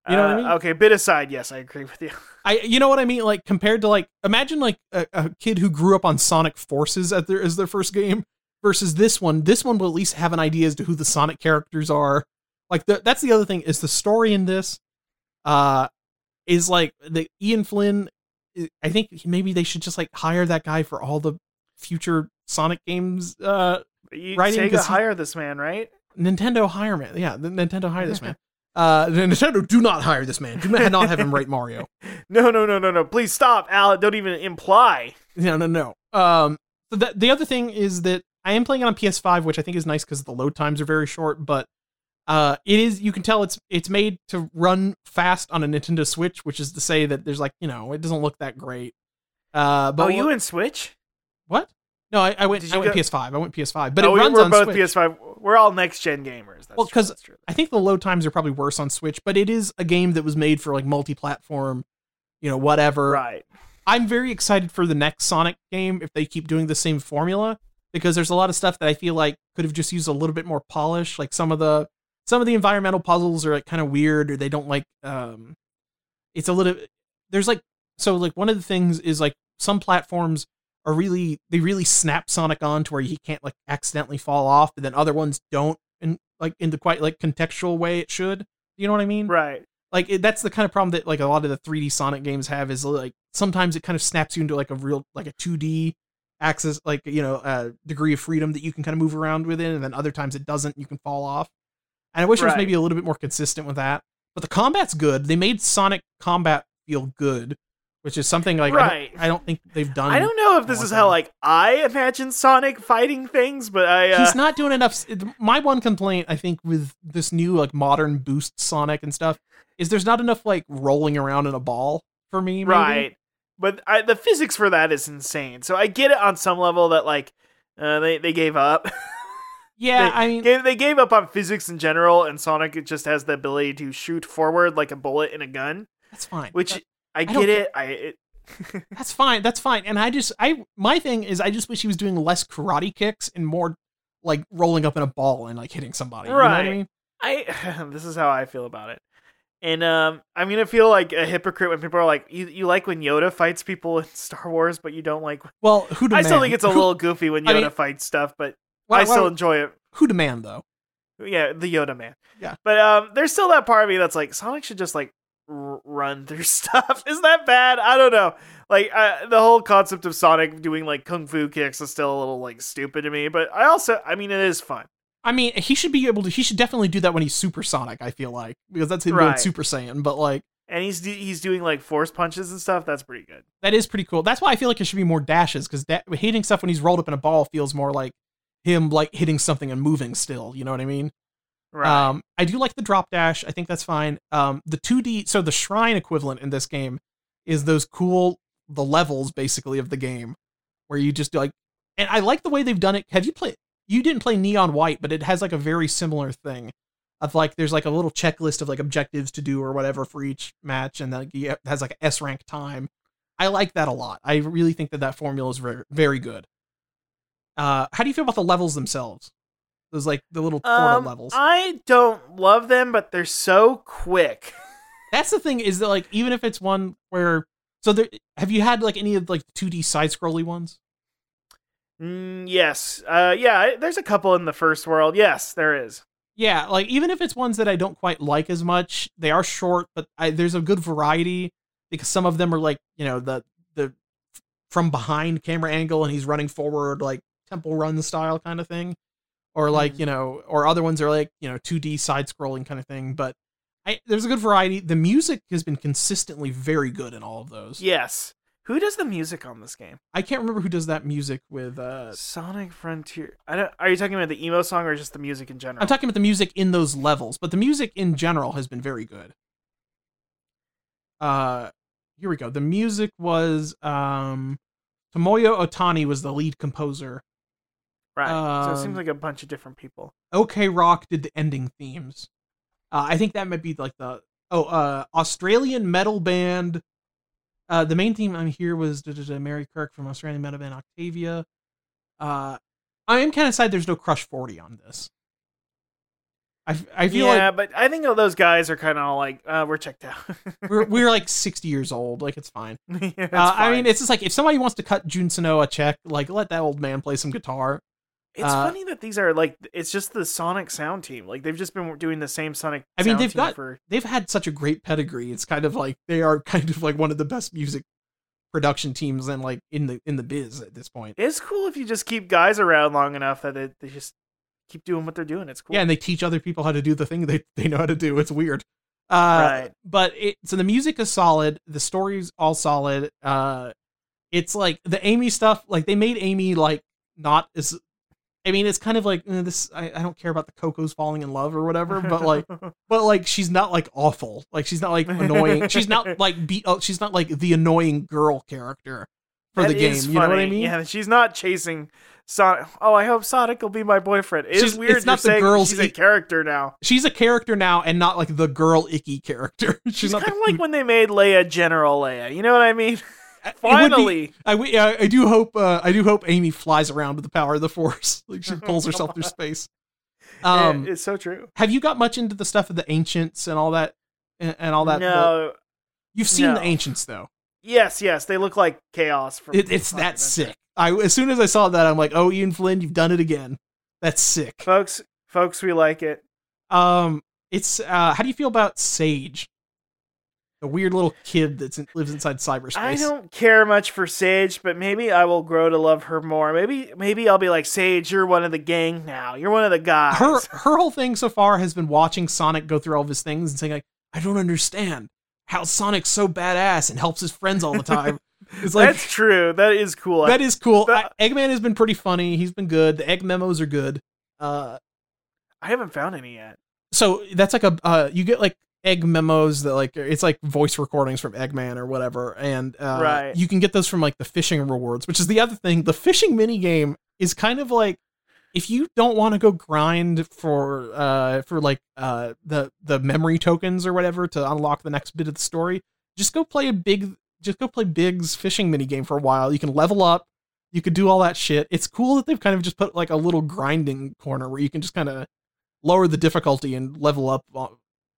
You know what I Uh, mean? Okay, bit aside, yes, I agree with you. *laughs* I, you know what I mean? Like compared to like, imagine like a, a kid who grew up on Sonic Forces at their as their first game versus this one. This one will at least have an idea as to who the Sonic characters are. Like the, that's the other thing is the story in this, uh, is like the Ian Flynn. I think maybe they should just like hire that guy for all the future Sonic games. Uh, You Writing Sega 'cause he- hire this man, right? Nintendo hire man. Yeah, the Nintendo hire this *laughs* man. Uh, *laughs* Nintendo do not hire this man. Do not have him write Mario. *laughs* No, no, no, no, no. Please stop, Al. Don't even imply. No, no, no. Um, so the the other thing is that I am playing it on PS5, which I think is nice because the load times are very short. But uh, it is you can tell it's it's made to run fast on a Nintendo Switch, which is to say that there's like you know it doesn't look that great. Uh, but oh, you in Switch? What? No, I, I went. I went go- PS5. I went PS5, but oh, it runs we're on both Switch. PS5. We're all next gen gamers. That's Well, true, 'cause that's true. I think the load times are probably worse on Switch, but it is a game that was made for like multi-platform, you know, whatever. right. I'm very excited for the next Sonic game if they keep doing the same formula because there's a lot of stuff that I feel like could have just used a little bit more polish. Like some of the some of the environmental puzzles are like kind of weird or they don't like um it's a little there's like so like one of the things is like some platforms are really they really snap Sonic on to where he can't like accidentally fall off, but then other ones don't in like in the quite like contextual way it should. You know what I mean? Right. like it, that's the kind of problem that like a lot of the 3D Sonic games have is like sometimes it kind of snaps you into like a real like a 2D axis like you know a degree of freedom that you can kind of move around within and then other times it doesn't you can fall off and i wish it was maybe a little bit more consistent with that but the combat's good they made sonic combat feel good which is something like I don't- I, don't, think they've done I don't know if this is how like I imagine Sonic fighting things, but I uh, he's not doing enough. My one complaint, I think, with this new like modern boost Sonic and stuff, is there's not enough like rolling around in a ball for me. Maybe. right. But I, the physics for that is insane. So I get it on some level that like uh, they they gave up. *laughs* Yeah, they, I mean, gave, they gave up on physics in general, and Sonic just has the ability to shoot forward like a bullet in a gun. that's fine. Which I don't get it. I it, *laughs* that's fine. That's fine. And I just, I my thing is, I just wish he was doing less karate kicks and more like rolling up in a ball and like hitting somebody. You know what I Right. mean? I *laughs* this is how I feel about it. And um, I'm gonna feel like a hypocrite when people are like, "You you like when Yoda fights people in *laughs* Star Wars, but you don't like." Well, who I still think it's a who, little goofy when Yoda I mean- fights stuff, but well, I still well, enjoy it. who demand though. Yeah, the Yoda man. Yeah. But um, there's still that part of me that's like, Sonic should just like r- run through *laughs* stuff. Is that bad? I don't know. Like uh, the whole concept of Sonic doing like kung fu kicks is still a little like stupid to me. But I also, I mean, it is fun. I mean, he should be able to. He should definitely do that when he's Super Sonic. I feel like because that's him going Right. Super Saiyan. But like And he's he's doing like force punches and stuff. That's pretty good. that is pretty cool. That's why I feel like it should be more dashes because da- hitting stuff when he's rolled up in a ball feels more like him like hitting something and moving still. You know what I mean? Right. Um, I do like the drop dash. I think that's fine. Um, the 2D, so the shrine equivalent in this game is those cool the levels basically of the game where you just like, and I like the way they've done it. Have you played? You didn't play Neon White, but it has like a very similar thing of like there's like a little checklist of like objectives to do or whatever for each match, and then it has like S rank time. I like that a lot. I really think that that formula is very very good. Uh, how do you feel about the levels themselves? Those like the little portal um, levels. I don't love them, but they're so quick. *laughs* That's the thing is that like even if it's one where so there have you had like any of like 2D side scrolly ones? Mm, yes. Uh, yeah. There's a couple in the first world. Yes, there is. Yeah, like even if it's ones that I don't quite like as much, they are short, but I, there's a good variety because some of them are like you know the the from behind camera angle and he's running forward like temple run style kind of thing, or like Mhm. you know, or other ones are like you know 2D side scrolling kind of thing. But I, there's a good variety. The music has been consistently very good in all of those. Yes. Who does the music on this game? I can't remember who does that music with. uh Sonic Frontier. I don't. Are you talking about the emo song or just the music in general? I'm talking about the music in those levels, but the music in general has been very good. Uh here we go. The music was um Tomoya Ohtani was the lead composer. Right. so it um, seems like a bunch of different people. OK Rock did the ending themes. Uh, I think that might be like the oh uh Australian metal band. Uh, the main theme on here was Mary Kirk from Australian metal band Octavia. Uh, I am kind of sad there's no Crush Forty on this. I, I feel like yeah, but I think all those guys are kind of all like, uh, we're checked out. *laughs* we're we're like 60 years old like it's fine *laughs* Yeah, uh, i mean it's just like if somebody wants to cut Jun Senoue a check like let that old man play some guitar It's uh, funny that these are like it's just the Sonic sound team. Like they've just been doing the same Sonic. I mean, they've got- for they've had such a great pedigree it's kind of like they are *laughs* kind of like one of the best music production teams and like in the in the biz at this point It's cool if you just keep guys around long enough that they, they just keep doing what they're doing. It's cool. Yeah, and they teach other people how to do the thing they, they know how to do. It's weird. Uh, Right. But it so the music is solid. The story's all solid. Uh, it's like the Amy stuff. Like they made Amy like not as. I mean, it's kind of like eh, this. I, I don't care about the Koco's falling in love or whatever, but like, *laughs* but like she's not like awful. Like she's not like annoying. she's not *laughs* like be. Oh, she's not like the annoying girl character for That the game. You know what I mean? Yeah, she's not chasing Sonic. Oh, I hope Sonic will be my boyfriend. It's She's- weird. it's not the saying girls She's a character now. She's a character now, and not like the girl icky character. *laughs* she's, She's not kind of like when they made Leia General Leia. You know what I mean? Be- Finally. I, I do hope uh, I do hope Amy flies around with the power of the force. *laughs* Like she pulls herself through space. Um, Yeah, it's so true. have you got much into the stuff of the ancients and all that and, and all that? no. you've seen no. the ancients though. Yes, yes, they look like chaos. It, it's that sick. I as soon as I saw that, I'm like, oh, Ian Flynn, you've done it again. That's sick. folks. Folks, we like it. Um, it's uh, how do you feel about Sage, the weird little kid that in, lives inside cyberspace? I don't care much for Sage, but maybe I will grow to love her more. Maybe, maybe I'll be like Sage. You're one of the gang now. You're one of the guys. her *laughs* her whole thing so far has been watching Sonic go through all of his things and saying like, I don't understand how Sonic's so badass and helps his friends all the time. *laughs* It's like That's true. That is cool. that is cool. that- I- Eggman has been pretty funny. He's been good. The egg memos are good. Uh, I haven't found any yet. so that's like a uh, you get like egg memos that like it's like voice recordings from Eggman or whatever, and uh, Right. you can get those from like the fishing rewards, which is the other thing. The fishing mini game is kind of like if you don't want to go grind for uh for like uh the the memory tokens or whatever to unlock the next bit of the story, just go play a big just go play Big's fishing mini game for a while. You can level up, you could do all that shit. It's cool that they've kind of just put like a little grinding corner where you can just kind of lower the difficulty and level up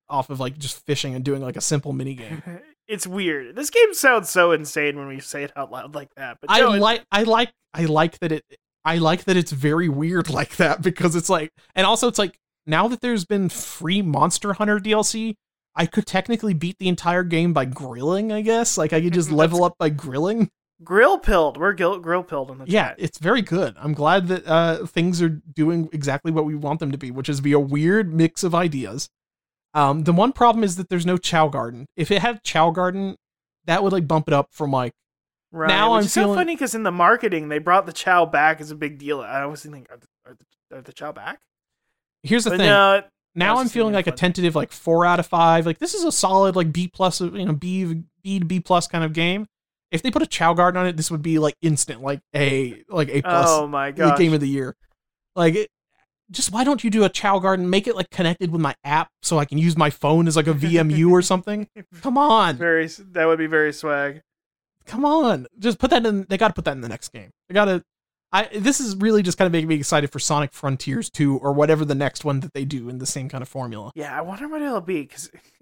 off of like just fishing and doing like a simple mini game. *laughs* It's weird. This game sounds so insane when we say it out loud like that. But I no, it- like I like I like that it I like that it's very weird *laughs* like that because it's like and also it's like now that there's been free Monster Hunter DLC, I could technically beat the entire game by grilling, I guess. Like I could just *laughs* level up by grilling. grill pilled. We're grill, grill pilled in the Yeah, chat. it's very good. I'm glad that uh things are doing exactly what we want them to be, which is be a weird mix of ideas. Um the one problem is that there's no Chao Garden. If it had Chao Garden, that would like bump it up from like Right. Now which I'm is so funny because in the marketing they brought the Chao back as a big deal. I was thinking, are the, are the, are the Chao back? here's the but thing. no, now I'm feeling like a tentative like four out of five. Like this is a solid like B plus, you know, B B to B plus kind of game. If they put a Chao Garden on it, this would be like instant, like a like A plus oh my the god, game of the year. Like, it, just why don't you do a Chao Garden? Make it like connected with my app so I can use my phone as like a VMU or something. *laughs* Come on, very that would be very swag. come on. Just put that in. They got to put that in the next game. They got to. I this is really just kind of making me excited for Sonic Frontiers 2 or whatever the next one that they do in the same kind of formula. Yeah, I wonder what it'll be because *laughs*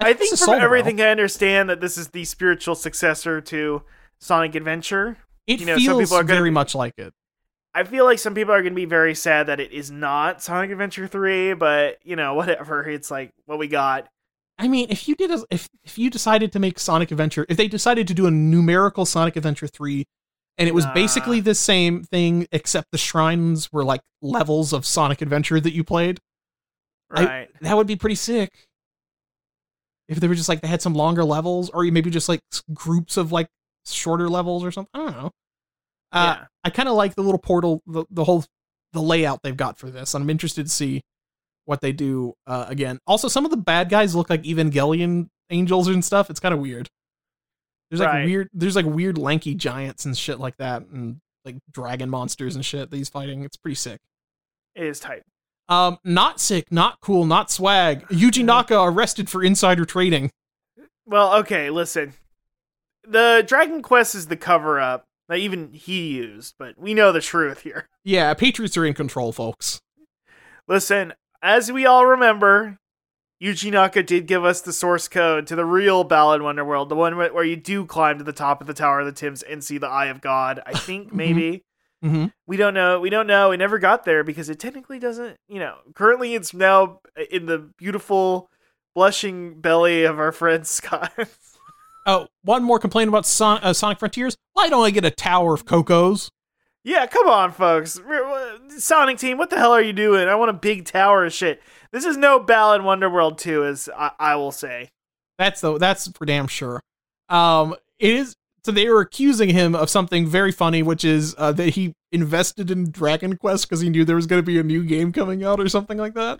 I I think think from everything I understand that this is the spiritual successor to Sonic Adventure. It You know, some feels people are gonna very be- much like it. I feel like some people are going to be very sad that it is not Sonic Adventure 3, but you know, whatever. It's like what we got. I mean, if you did, a, if if you decided to make Sonic Adventure, if they decided to do a numerical Sonic Adventure three, and it was Nah. basically the same thing except the shrines were like levels of Sonic Adventure that you played, I- Right. that would be pretty sick. If they were just like they had some longer levels, or maybe just like groups of like shorter levels or something. I don't know. Uh, yeah. I kind of like the little portal, the, the whole the layout they've got for this. I'm interested to see what they do uh, again. Also, some of the bad guys look like Evangelion angels and stuff. It's kind of weird. There's like Right. weird, there's like weird lanky giants and shit like that, and like dragon monsters and shit that he's fighting. It's pretty sick. It is tight. Um, not sick, not cool, not swag. Yuji Naka arrested for insider trading. Well, okay, listen. The Dragon Quest is the cover up that even he used, but we know the truth here. Yeah, Patriots are in control, folks. Listen, as we all remember, Yuji Naka did give us the source code to the real Balan Wonderworld, the one where where you do climb to the top of the Tower of the Tims and see the Eye of God. I think *laughs* maybe. Mm-hmm. We don't know. We don't know. We never got there because it technically doesn't, you know, currently it's now in the beautiful, blushing belly of our friend *laughs* Scott. Oh, one more complaint about Son- uh, Sonic Frontiers. Why don't I get a tower of Kocos? yeah, come on, folks. Sonic Team, what the hell are you doing? I want a big tower of shit. This is no Balan Wonderworld 2, as I, I will say. That's the that's for damn sure. Um, it is. So they were accusing him of something very funny, which is uh, that he invested in Dragon Quest because he knew there was going to be a new game coming out or something like that.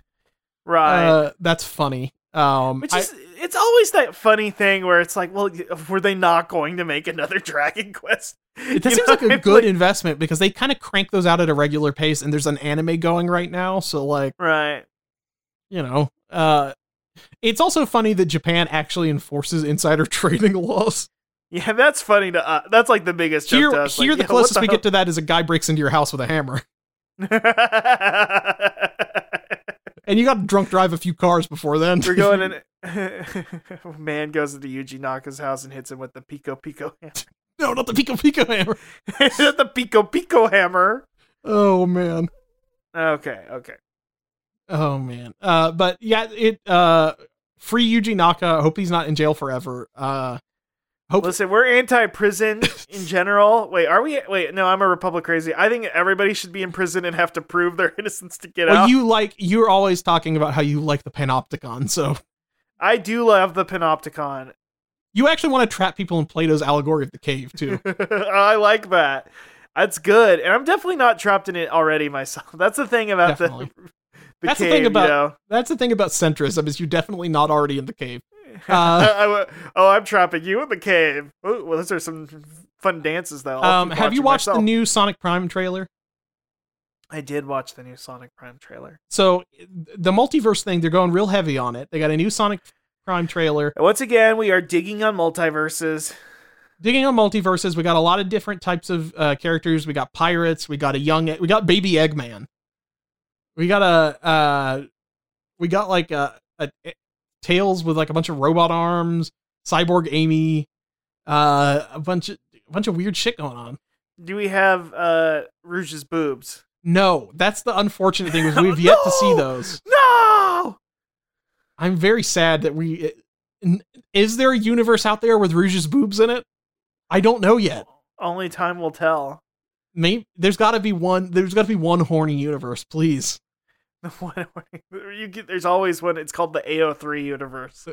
Right. Uh, that's funny. Um, Which I- is, it's always that funny thing where it's like, well, were they not going to make another *laughs* Dragon Quest? It seems know, like a good investment because they kind of crank those out at a regular pace, and there's an anime going right now. So, like, Right. you know, uh, it's also funny that Japan actually enforces insider *laughs* trading laws. Yeah, that's funny to uh, That's like the biggest Here, here, like, the yeah, closest what we the get to that is a guy breaks into your house with a hammer, hell? *laughs* and you got to drunk drive a few cars before then. We're going *laughs* in. *laughs* Man goes into Yuji Naka's house and hits him with the Pico Pico hammer. *laughs* no, not the Pico Pico hammer. the Pico Pico hammer. Oh man. Okay, okay. Oh man. Uh, but yeah, it uh, free Yuji Naka. I hope he's not in jail forever. Uh, hope Listen, we're anti-prison in *laughs* general. Wait, are we? Wait, no, I'm a Republic crazy. I think everybody should be in prison and have to prove their *laughs* innocence to get well, out. you like you're always talking about how you like the Panopticon, so I do love the Panopticon. you actually want to trap people in Plato's allegory of the cave too. *laughs* I like that. That's good, and I'm definitely not trapped in it already myself. That's the thing about Definitely. the. the That's the thing about- you know? That's the thing about centrism is you're definitely not already in the cave. *laughs* Uh, I oh, I'm trapping you in the cave. Oh, well, those are some fun dances, though. I'll Um, have you watched the new Sonic Prime trailer? I did watch the new Sonic Prime trailer. So the multiverse thing, they're going real heavy on it. They got a new Sonic Prime trailer. Once again, we are digging on multiverses. Digging on multiverses, we got a lot of different types of uh, characters. We got pirates. We got a young. We got Baby Eggman. We got a. Uh, we got like a, a tails with like a bunch of robot arms. Cyborg Amy. Uh, a bunch of a bunch of weird shit going on. Do we have uh Rouge's boobs? No, that's the unfortunate thing is *laughs* we've yet to see those. No. I'm very sad that we. Is there a universe out there with Rouge's boobs in it? I don't know yet. Only time will tell. Maybe there's got to be one. There's got to be one horny universe, please. *laughs* You get, there's always one. It's called the AO3 universe.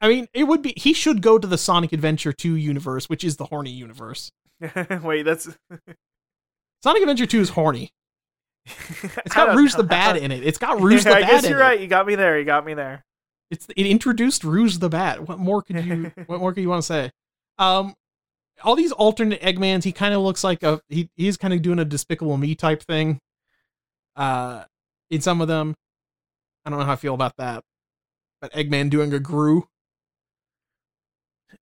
I mean, it would be. He should go to the Sonic Adventure 2 universe, which is the horny universe. *laughs* Wait, that's. *laughs* Sonic Adventure 2 is horny. It's got Rouge the Bat in it. It's got Rouge the I Bat guess you're it. right. You got me there. You got me there. It's it introduced Rouge the Bat. What more could you? what more could you want to say? Um, all these alternate Eggmans. He kind of looks like a. He he's kind of doing a Despicable Me type thing. Uh, in some of them, I don't know how I feel about that. But Eggman doing a Gru.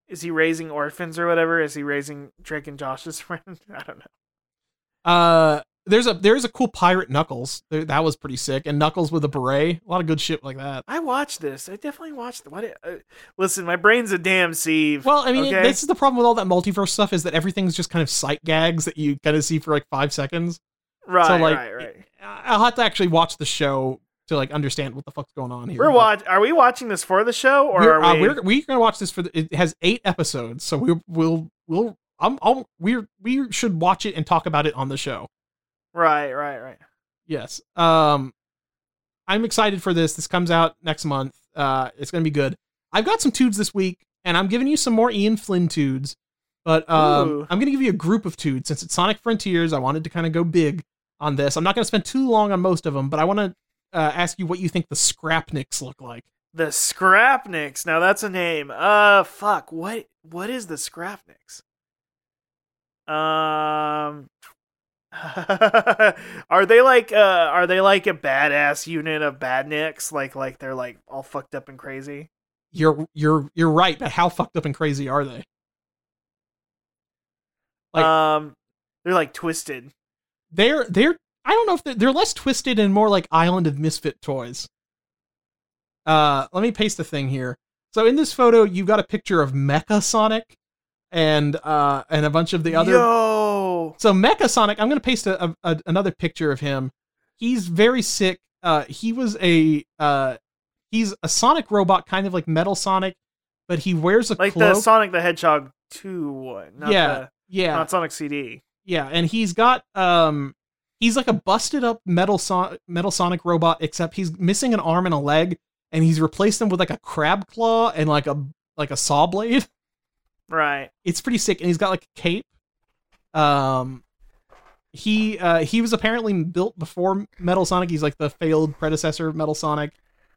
Is he raising orphans or whatever? Is he raising Drake and Josh's *laughs* friend? I don't know. Uh, there's a there's a cool pirate Knuckles. That was pretty sick. And Knuckles with a beret. A lot of good shit like that. I watched this. I definitely watched. What? Uh, listen, my brain's a damn sieve. Well, I mean, okay? this is the problem with all that multiverse stuff is that everything's just kind of sight gags that you kind of see for like five seconds. right, so like, right, right. I'll have to actually watch the show to like understand what the fuck's going on here. We're watch. Are we watching this for the show or We're, are uh, we? we're we're gonna watch this for. The, it has eight episodes, so we we'll we'll I'm I'll, we're we should watch it and talk about it on the show. Right, right, right. Yes. Um, I'm excited for this. This comes out next month. Uh, it's gonna be good. I've got some tudes this week, and I'm giving you some more Ian Flynn tudes. But um, Ooh. I'm gonna give you a group of tudes since it's Sonic Frontiers. I wanted to kind of go big on this. I'm not gonna spend too long on most of them, but I want to uh, ask you what you think the Scrapniks look like. The Scrapniks. Now that's a name. Uh, fuck. What? What is the Scrapniks? Um, *laughs* are they like uh, are they like a badass unit of badniks? Like, like they're like all fucked up and crazy. You're you're you're right, but how fucked up and crazy are they? Like- um, they're like twisted. They're they're I don't know if they're, they're less twisted and more like Island of Misfit toys. Uh, let me paste the thing here. So in this photo, you've got a picture of Mecha Sonic and uh and a bunch of the other. Yo, So Mecha Sonic, I'm gonna paste a, a, another picture of him. He's very sick. Uh, he was a uh, he's a Sonic robot, kind of like Metal Sonic, but he wears a like cloak. the Sonic the Hedgehog two one. Yeah, the, yeah, not Sonic CD. Yeah, and he's got um he's like a busted up metal son- metal Sonic robot, except he's missing an arm and a leg, and he's replaced them with like a crab claw and like a like a saw blade. *laughs* Right. It's pretty sick, and he's got like a cape. Um, he uh he was apparently built before Metal Sonic. He's like the failed predecessor of Metal Sonic,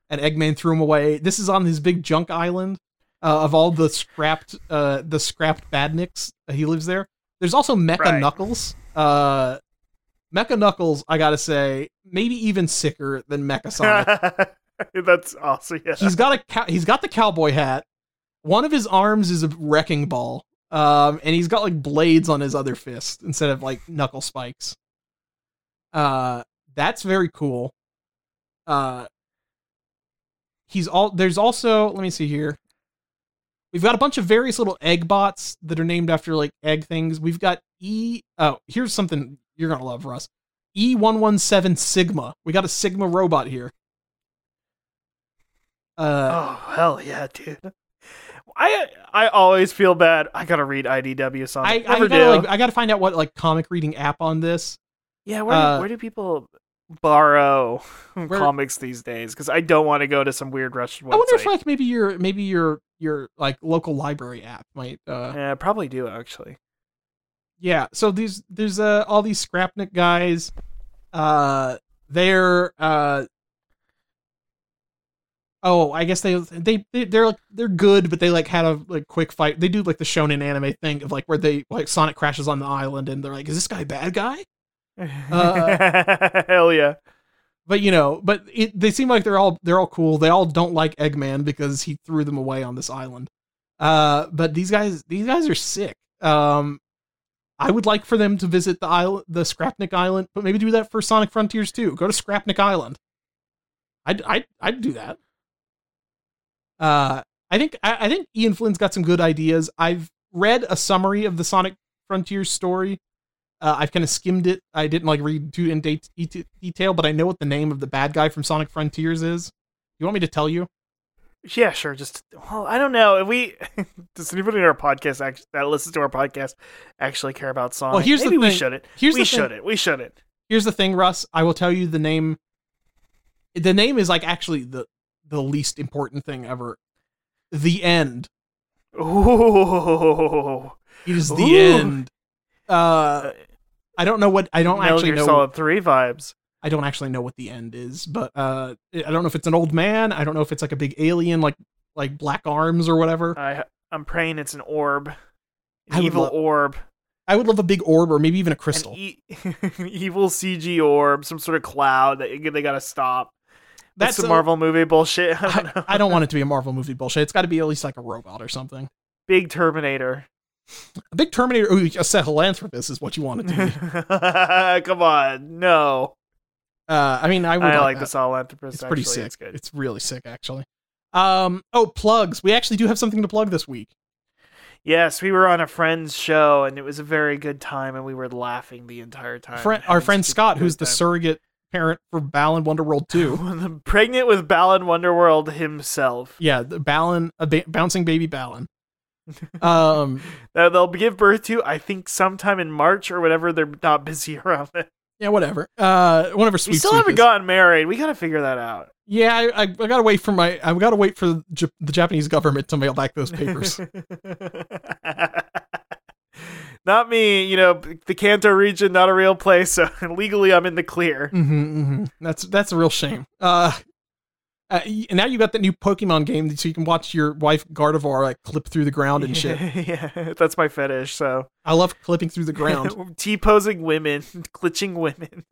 and Eggman threw him away. This is on his big junk island uh, of all the scrapped uh the scrapped badniks. He lives there. There's also Mecha Right. Knuckles. Uh, Mecha Knuckles, I gotta say, maybe even sicker than Mecha Sonic. *laughs* That's awesome. Yeah. he's got a cow- he's got the cowboy hat. One of his arms is a wrecking ball. Um, and he's got like blades on his other fist instead of like knuckle spikes. Uh, that's very cool. Uh, he's all there's also let me see here. We've got a bunch of various little egg bots that are named after like egg things. We've got E. Oh, here's something you're gonna love, Russ. E117 Sigma. We got a Sigma robot here. Uh, oh hell yeah, dude. I I always feel bad. I gotta read IDW I, Sonic. I gotta like I gotta find out what like comic reading app on this. yeah, where, uh, do, where do people borrow *laughs* comics these days? Because I don't want to go to some weird Russian website. I wonder if like maybe your maybe your your like local library app might uh yeah, I probably do actually. yeah. So these there's uh all these Scrapnik guys. Uh they're uh Oh, I guess they they they- they're like they're good, but they like had a like quick fight. They do like the shonen anime thing of like where they like Sonic crashes on the island and they're like, "Is this guy a bad guy?" Uh, *laughs* hell yeah. but you know, but it, they seem like they're all they're all cool. They all don't like Eggman because he threw them away on this island. Uh, but these guys, these guys are sick. Um, I would like for them to visit the island, the Scrapnik Island, but maybe do that for Sonic Frontiers too. Go to Scrapnik Island. I'd I'd I'd do that. Uh, I think I, I think Ian Flynn's got some good ideas. I've read a summary of the Sonic Frontiers story. Uh, I've kind of skimmed it. I didn't like read too in date, e- detail, but I know what the name of the bad guy from Sonic Frontiers is. You want me to tell you? Yeah, sure. Just well, I don't know. If we *laughs* does anybody in our podcast act, that listens to our podcast actually care about Sonic? Well, here's the Maybe we thing. shouldn't. Here's we the thing. shouldn't. We shouldn't. Here's the thing, Russ. I will tell you the name. The name is like actually the the least important thing ever. The end. Ooh. It is the Ooh. end. Uh, I don't know what I don't Metal actually Gear know. Solid Three vibes. I don't actually know what the end is, but uh, I don't know if it's an old man. I don't know if it's like a big alien, like like black arms or whatever. I I'm praying it's an orb, an evil love- orb, I would love a big orb or maybe even a crystal. e- *laughs* evil CG orb, some sort of cloud that they gotta stop. That's, a- Marvel movie bullshit. *laughs* I don't. I, I don't want it to be a Marvel movie bullshit. It's got to be at least like a robot or something. Big Terminator. A big Terminator, ooh, a Sahelanthropus is what you want it to be. *laughs* Come on, no. uh, I mean, I would I like, like the Sahelanthropus. It's pretty actually. sick. It's good. It's really sick, actually. Um, oh, plugs. We actually do have something to plug this week. Yes, we were on a friend's show, and it was a very good time, and we were laughing the entire time. Friend, our friend Scott, who's the surrogate parent for Balan Wonderworld 2. *laughs* Pregnant with Balan Wonderworld himself. yeah, the Balan, a ba- bouncing baby Balan. *laughs* Um, That they'll give birth to, I think, sometime in March or whatever. They're not busy around it. yeah, whatever. Uh, one of sweet We still haven't is- gotten married. We gotta figure that out. Yeah, I, I, I gotta wait for my. I gotta wait for J- the Japanese government to mail back those papers. *laughs* not me. You know, the Kanto region, not a real place. So *laughs* legally, I'm in the clear. hmm hmm That's that's a real shame. Uh, uh, and now you got that new Pokemon game, so you can watch your wife Gardevoir like clip through the ground and shit. *laughs* yeah, *laughs* that's my fetish. So I love clipping through the ground. *laughs* T posing women, glitching women.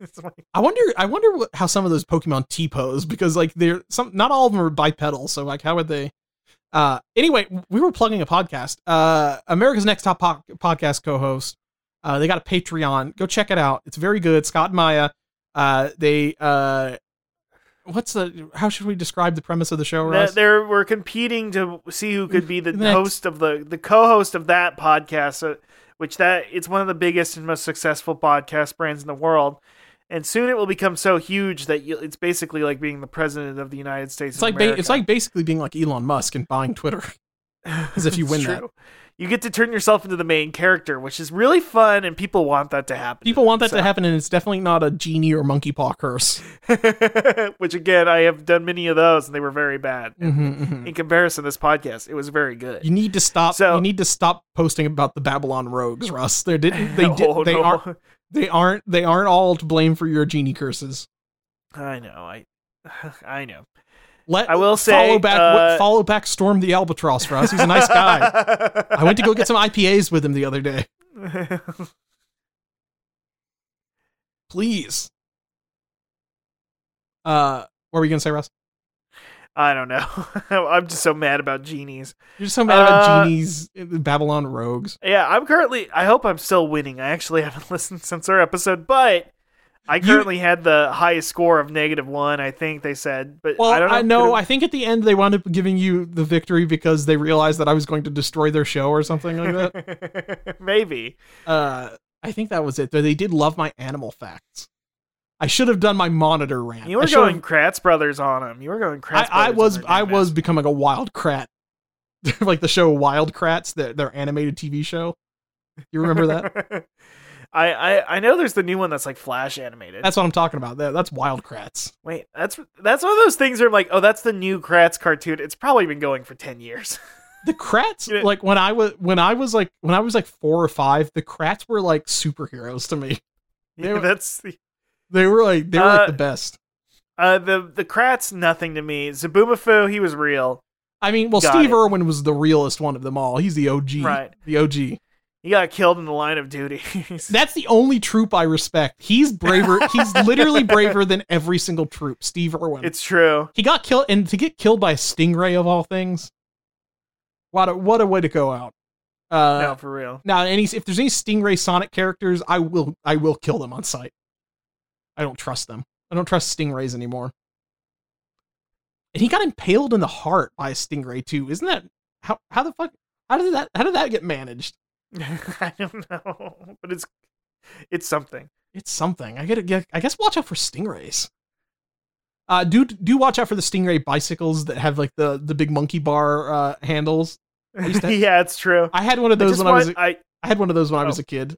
I wonder. I wonder what, how some of those Pokemon T pose because like they're some. Not all of them are bipedal, so like how would they? Uh, anyway, we were plugging a podcast. Uh, America's Next Top po- Podcast co-host. Uh, they got a Patreon. Go check it out. It's very good. Scott and Maya. Uh, they uh, what's the? How should we describe the premise of the show? Russ? they're we're competing to see who could be the *laughs* Next. host of the the co-host of that podcast, uh, which that it's one of the biggest and most successful podcast brands in the world. And soon it will become so huge that you, it's basically like being the president of the United States. It's like ba- it's like basically being like Elon Musk and buying Twitter. *laughs* as if you win that. You get to turn yourself into the main character, which is really fun, and people want that to happen. People want that So- to happen, and it's definitely not a genie or monkey paw curse. *laughs* which again, I have done many of those, and they were very bad. Mhm, mhm. In comparison, to this podcast, it was very good. You need to stop. So- you need to stop posting about the Babylon rogues, Russ. *laughs* They didn't. They did. Oh, they no. aren't. They aren't. They aren't all to blame for your genie curses. I know. I, *sighs* I know. Let I will say, follow back. uh, follow back. Storm the albatross, for us. He's a nice guy. I went to go get some IPAs with him the other day. *laughs* Please. Uh, what were you gonna say, Russ? I don't know. *laughs* I'm just so mad about genies. You're just so mad about Uh, genies, Babylon rogues. Yeah, I'm currently. I hope I'm still winning. I actually haven't *laughs* listened since our episode, but I You- currently had the highest score of negative one. I think they said, but Well, I don't know. I know. I think at the end they wound up giving you the victory because they realized that I was going to destroy their show or something like that. *laughs* Maybe. uh, I think that was it. Though they did love my animal facts. I should have done my monitor rant. You were going Kratts Brothers on them. You were going Kratts I, I was. I was becoming a wild Kratt, *laughs* like the show Wild their, their animated TV show. You remember that? *laughs* I, I I know there's the new one that's like flash animated. That's what I'm talking about. That, that's Wild Kratts. Wait, that's that's one of those things where I'm like, oh, that's the new Kratts cartoon. It's probably been going for ten years. *laughs* The Kratts, Yeah. like when I was when I was like when I was like four or five, the Kratts were like superheroes to me. *laughs* They were- that's the They were like they were Uh, like the best. uh the the Kratts nothing to me. Zoboomafoo, he was real. I mean, well, got Steve it. Irwin was the realest one of them all. He's the OG. Right. The OG. He got killed in the line of duty. *laughs* That's the only troop I respect. He's braver. He's literally braver than every single troop. Steve Irwin. it's true. he got killed, and to get killed by a stingray of all things. What a what a way to go out. Uh, no, for real. Now, any if there's any Stingray Sonic characters, I will I will kill them on sight. I don't trust them. I don't trust Stingrays anymore. And he got impaled in the heart by a Stingray too. Isn't that how how the fuck how did that how did that get managed? *laughs* I don't know, but it's it's something. It's something. I gotta get. I guess watch out for stingrays. Uh, do do watch out for the stingray bicycles that have like the the big monkey bar uh, handles. to- *laughs* yeah, it's true. I had one of those just when I was want- a- I, I had one of those when I was Oh. a kid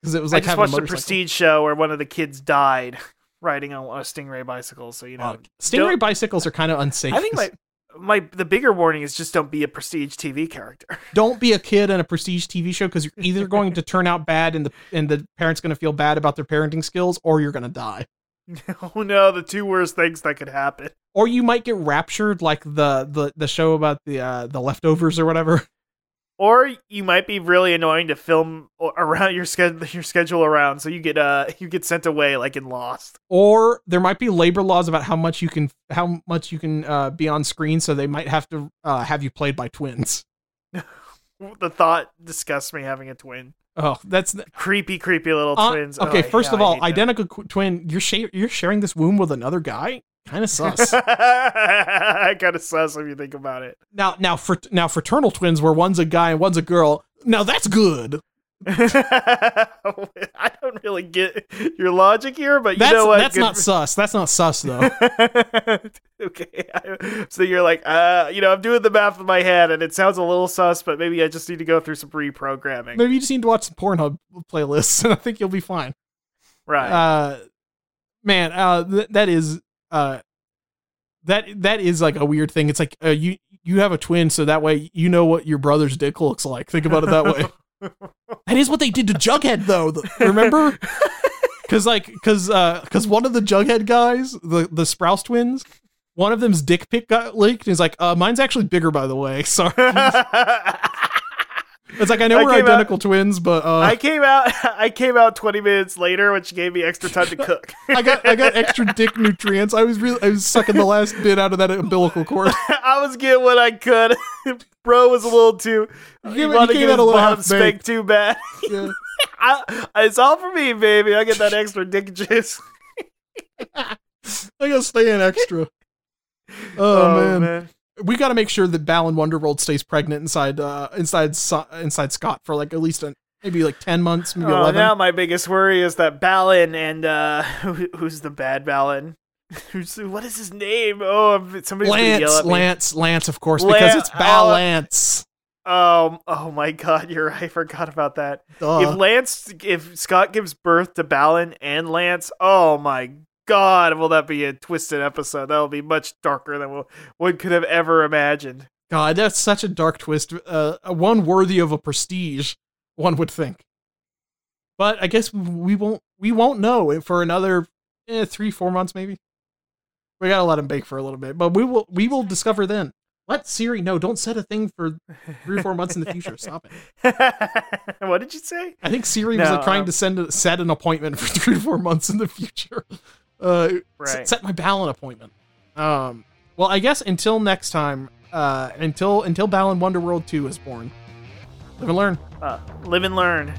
because it was I like just having watched a a prestige show where one of the kids died *laughs* riding on a stingray bicycle. So you know, Uh, stingray don't- bicycles are kind of unsafe. I think my my the bigger warning is just don't be a prestige TV character. *laughs* don't be a kid in a prestige TV show because you're either going to turn out bad and the and the parents going to feel bad about their parenting skills, or you're going to die, *laughs* oh no, the two worst things that could happen. or you might get raptured like the the the show about the uh, the leftovers or whatever. Or you might be really annoying to film around *laughs* your schedule your schedule around, so you get uh you get sent away like in Lost. or there might be labor laws about how much you can how much you can uh, be on screen so they might have to uh, have you played by twins *laughs* *laughs* The thought disgusts me having a twin. oh that's Creepy, creepy little uh, twins. Oh, okay I- first yeah, of all identical twin you're sha- you're sharing this womb with another guy kind of sus kind of sus if you think about it. now now for now fraternal twins where one's a guy and one's a girl now that's good *laughs* I don't really get your logic here, but you that's know what? that's Good not for- sus that's not sus though *laughs* okay, I- so you're like, uh, you know, I'm doing the math in my head, and it sounds a little sus, but maybe I just need to go through some reprogramming. maybe you just need to watch some pornhub playlists *laughs* and i think you'll be fine Right? uh man uh th- that is uh that that is like a weird thing. It's like uh, you you have a twin so that way you know what your brother's dick looks like. Think about it that way. *laughs* That is what they did to jughead though The- remember? *laughs* Because like because uh because one of the jughead guys the the sprouse twins one of them's dick pic got leaked and he's like uh mine's actually bigger by the way. *laughs* Sorry it's like i know I we're came out- identical twins but uh I came out. *laughs* I came out 20 minutes later, which gave me extra time to *laughs* cook. I got I got extra *laughs* dick nutrients. I was really I was sucking the last bit out of that umbilical cord. I was getting what I could. Bro was a little too. You He came- wanted you to came get out a little half spanked too bad. Yeah. I, it's all for me, baby. I get that extra dick juice. I gotta stay in extra. Oh, man. We got to make sure that Balan Wonderworld stays pregnant inside uh inside inside Scott for like at least a, maybe like ten months, maybe Oh, eleven. now my biggest worry is that Balan and uh, *laughs* who, who's the bad Balan? *laughs* Who's what is his name? Oh, I'm- somebody's gonna yell Lance, at me. Lance, Lance, of course, Lan- because it's oh. Balance. Um. Oh my God, you're right. I forgot about that. Duh. If Lance, if Scott gives birth to Balan and Lance, oh my God, will that be a twisted episode? That'll be much darker than what one could have ever imagined. God, that's such a dark twist. Uh, one worthy of a prestige, one would think. But I guess we won't. We won't know for another eh, three, four months, maybe. We gotta let him bake for a little bit, but we will. We will discover then. Let Siri know. Don't set a thing for three or four months in the future. Stop it. *laughs* what did you say? I think Siri was like, trying um, to send a, set an appointment for three to four months in the future. Uh, Right. set my Balan appointment. Um, well, I guess until next time, uh, until until Balan Wonderworld Two is born, live and learn. Uh, live and learn.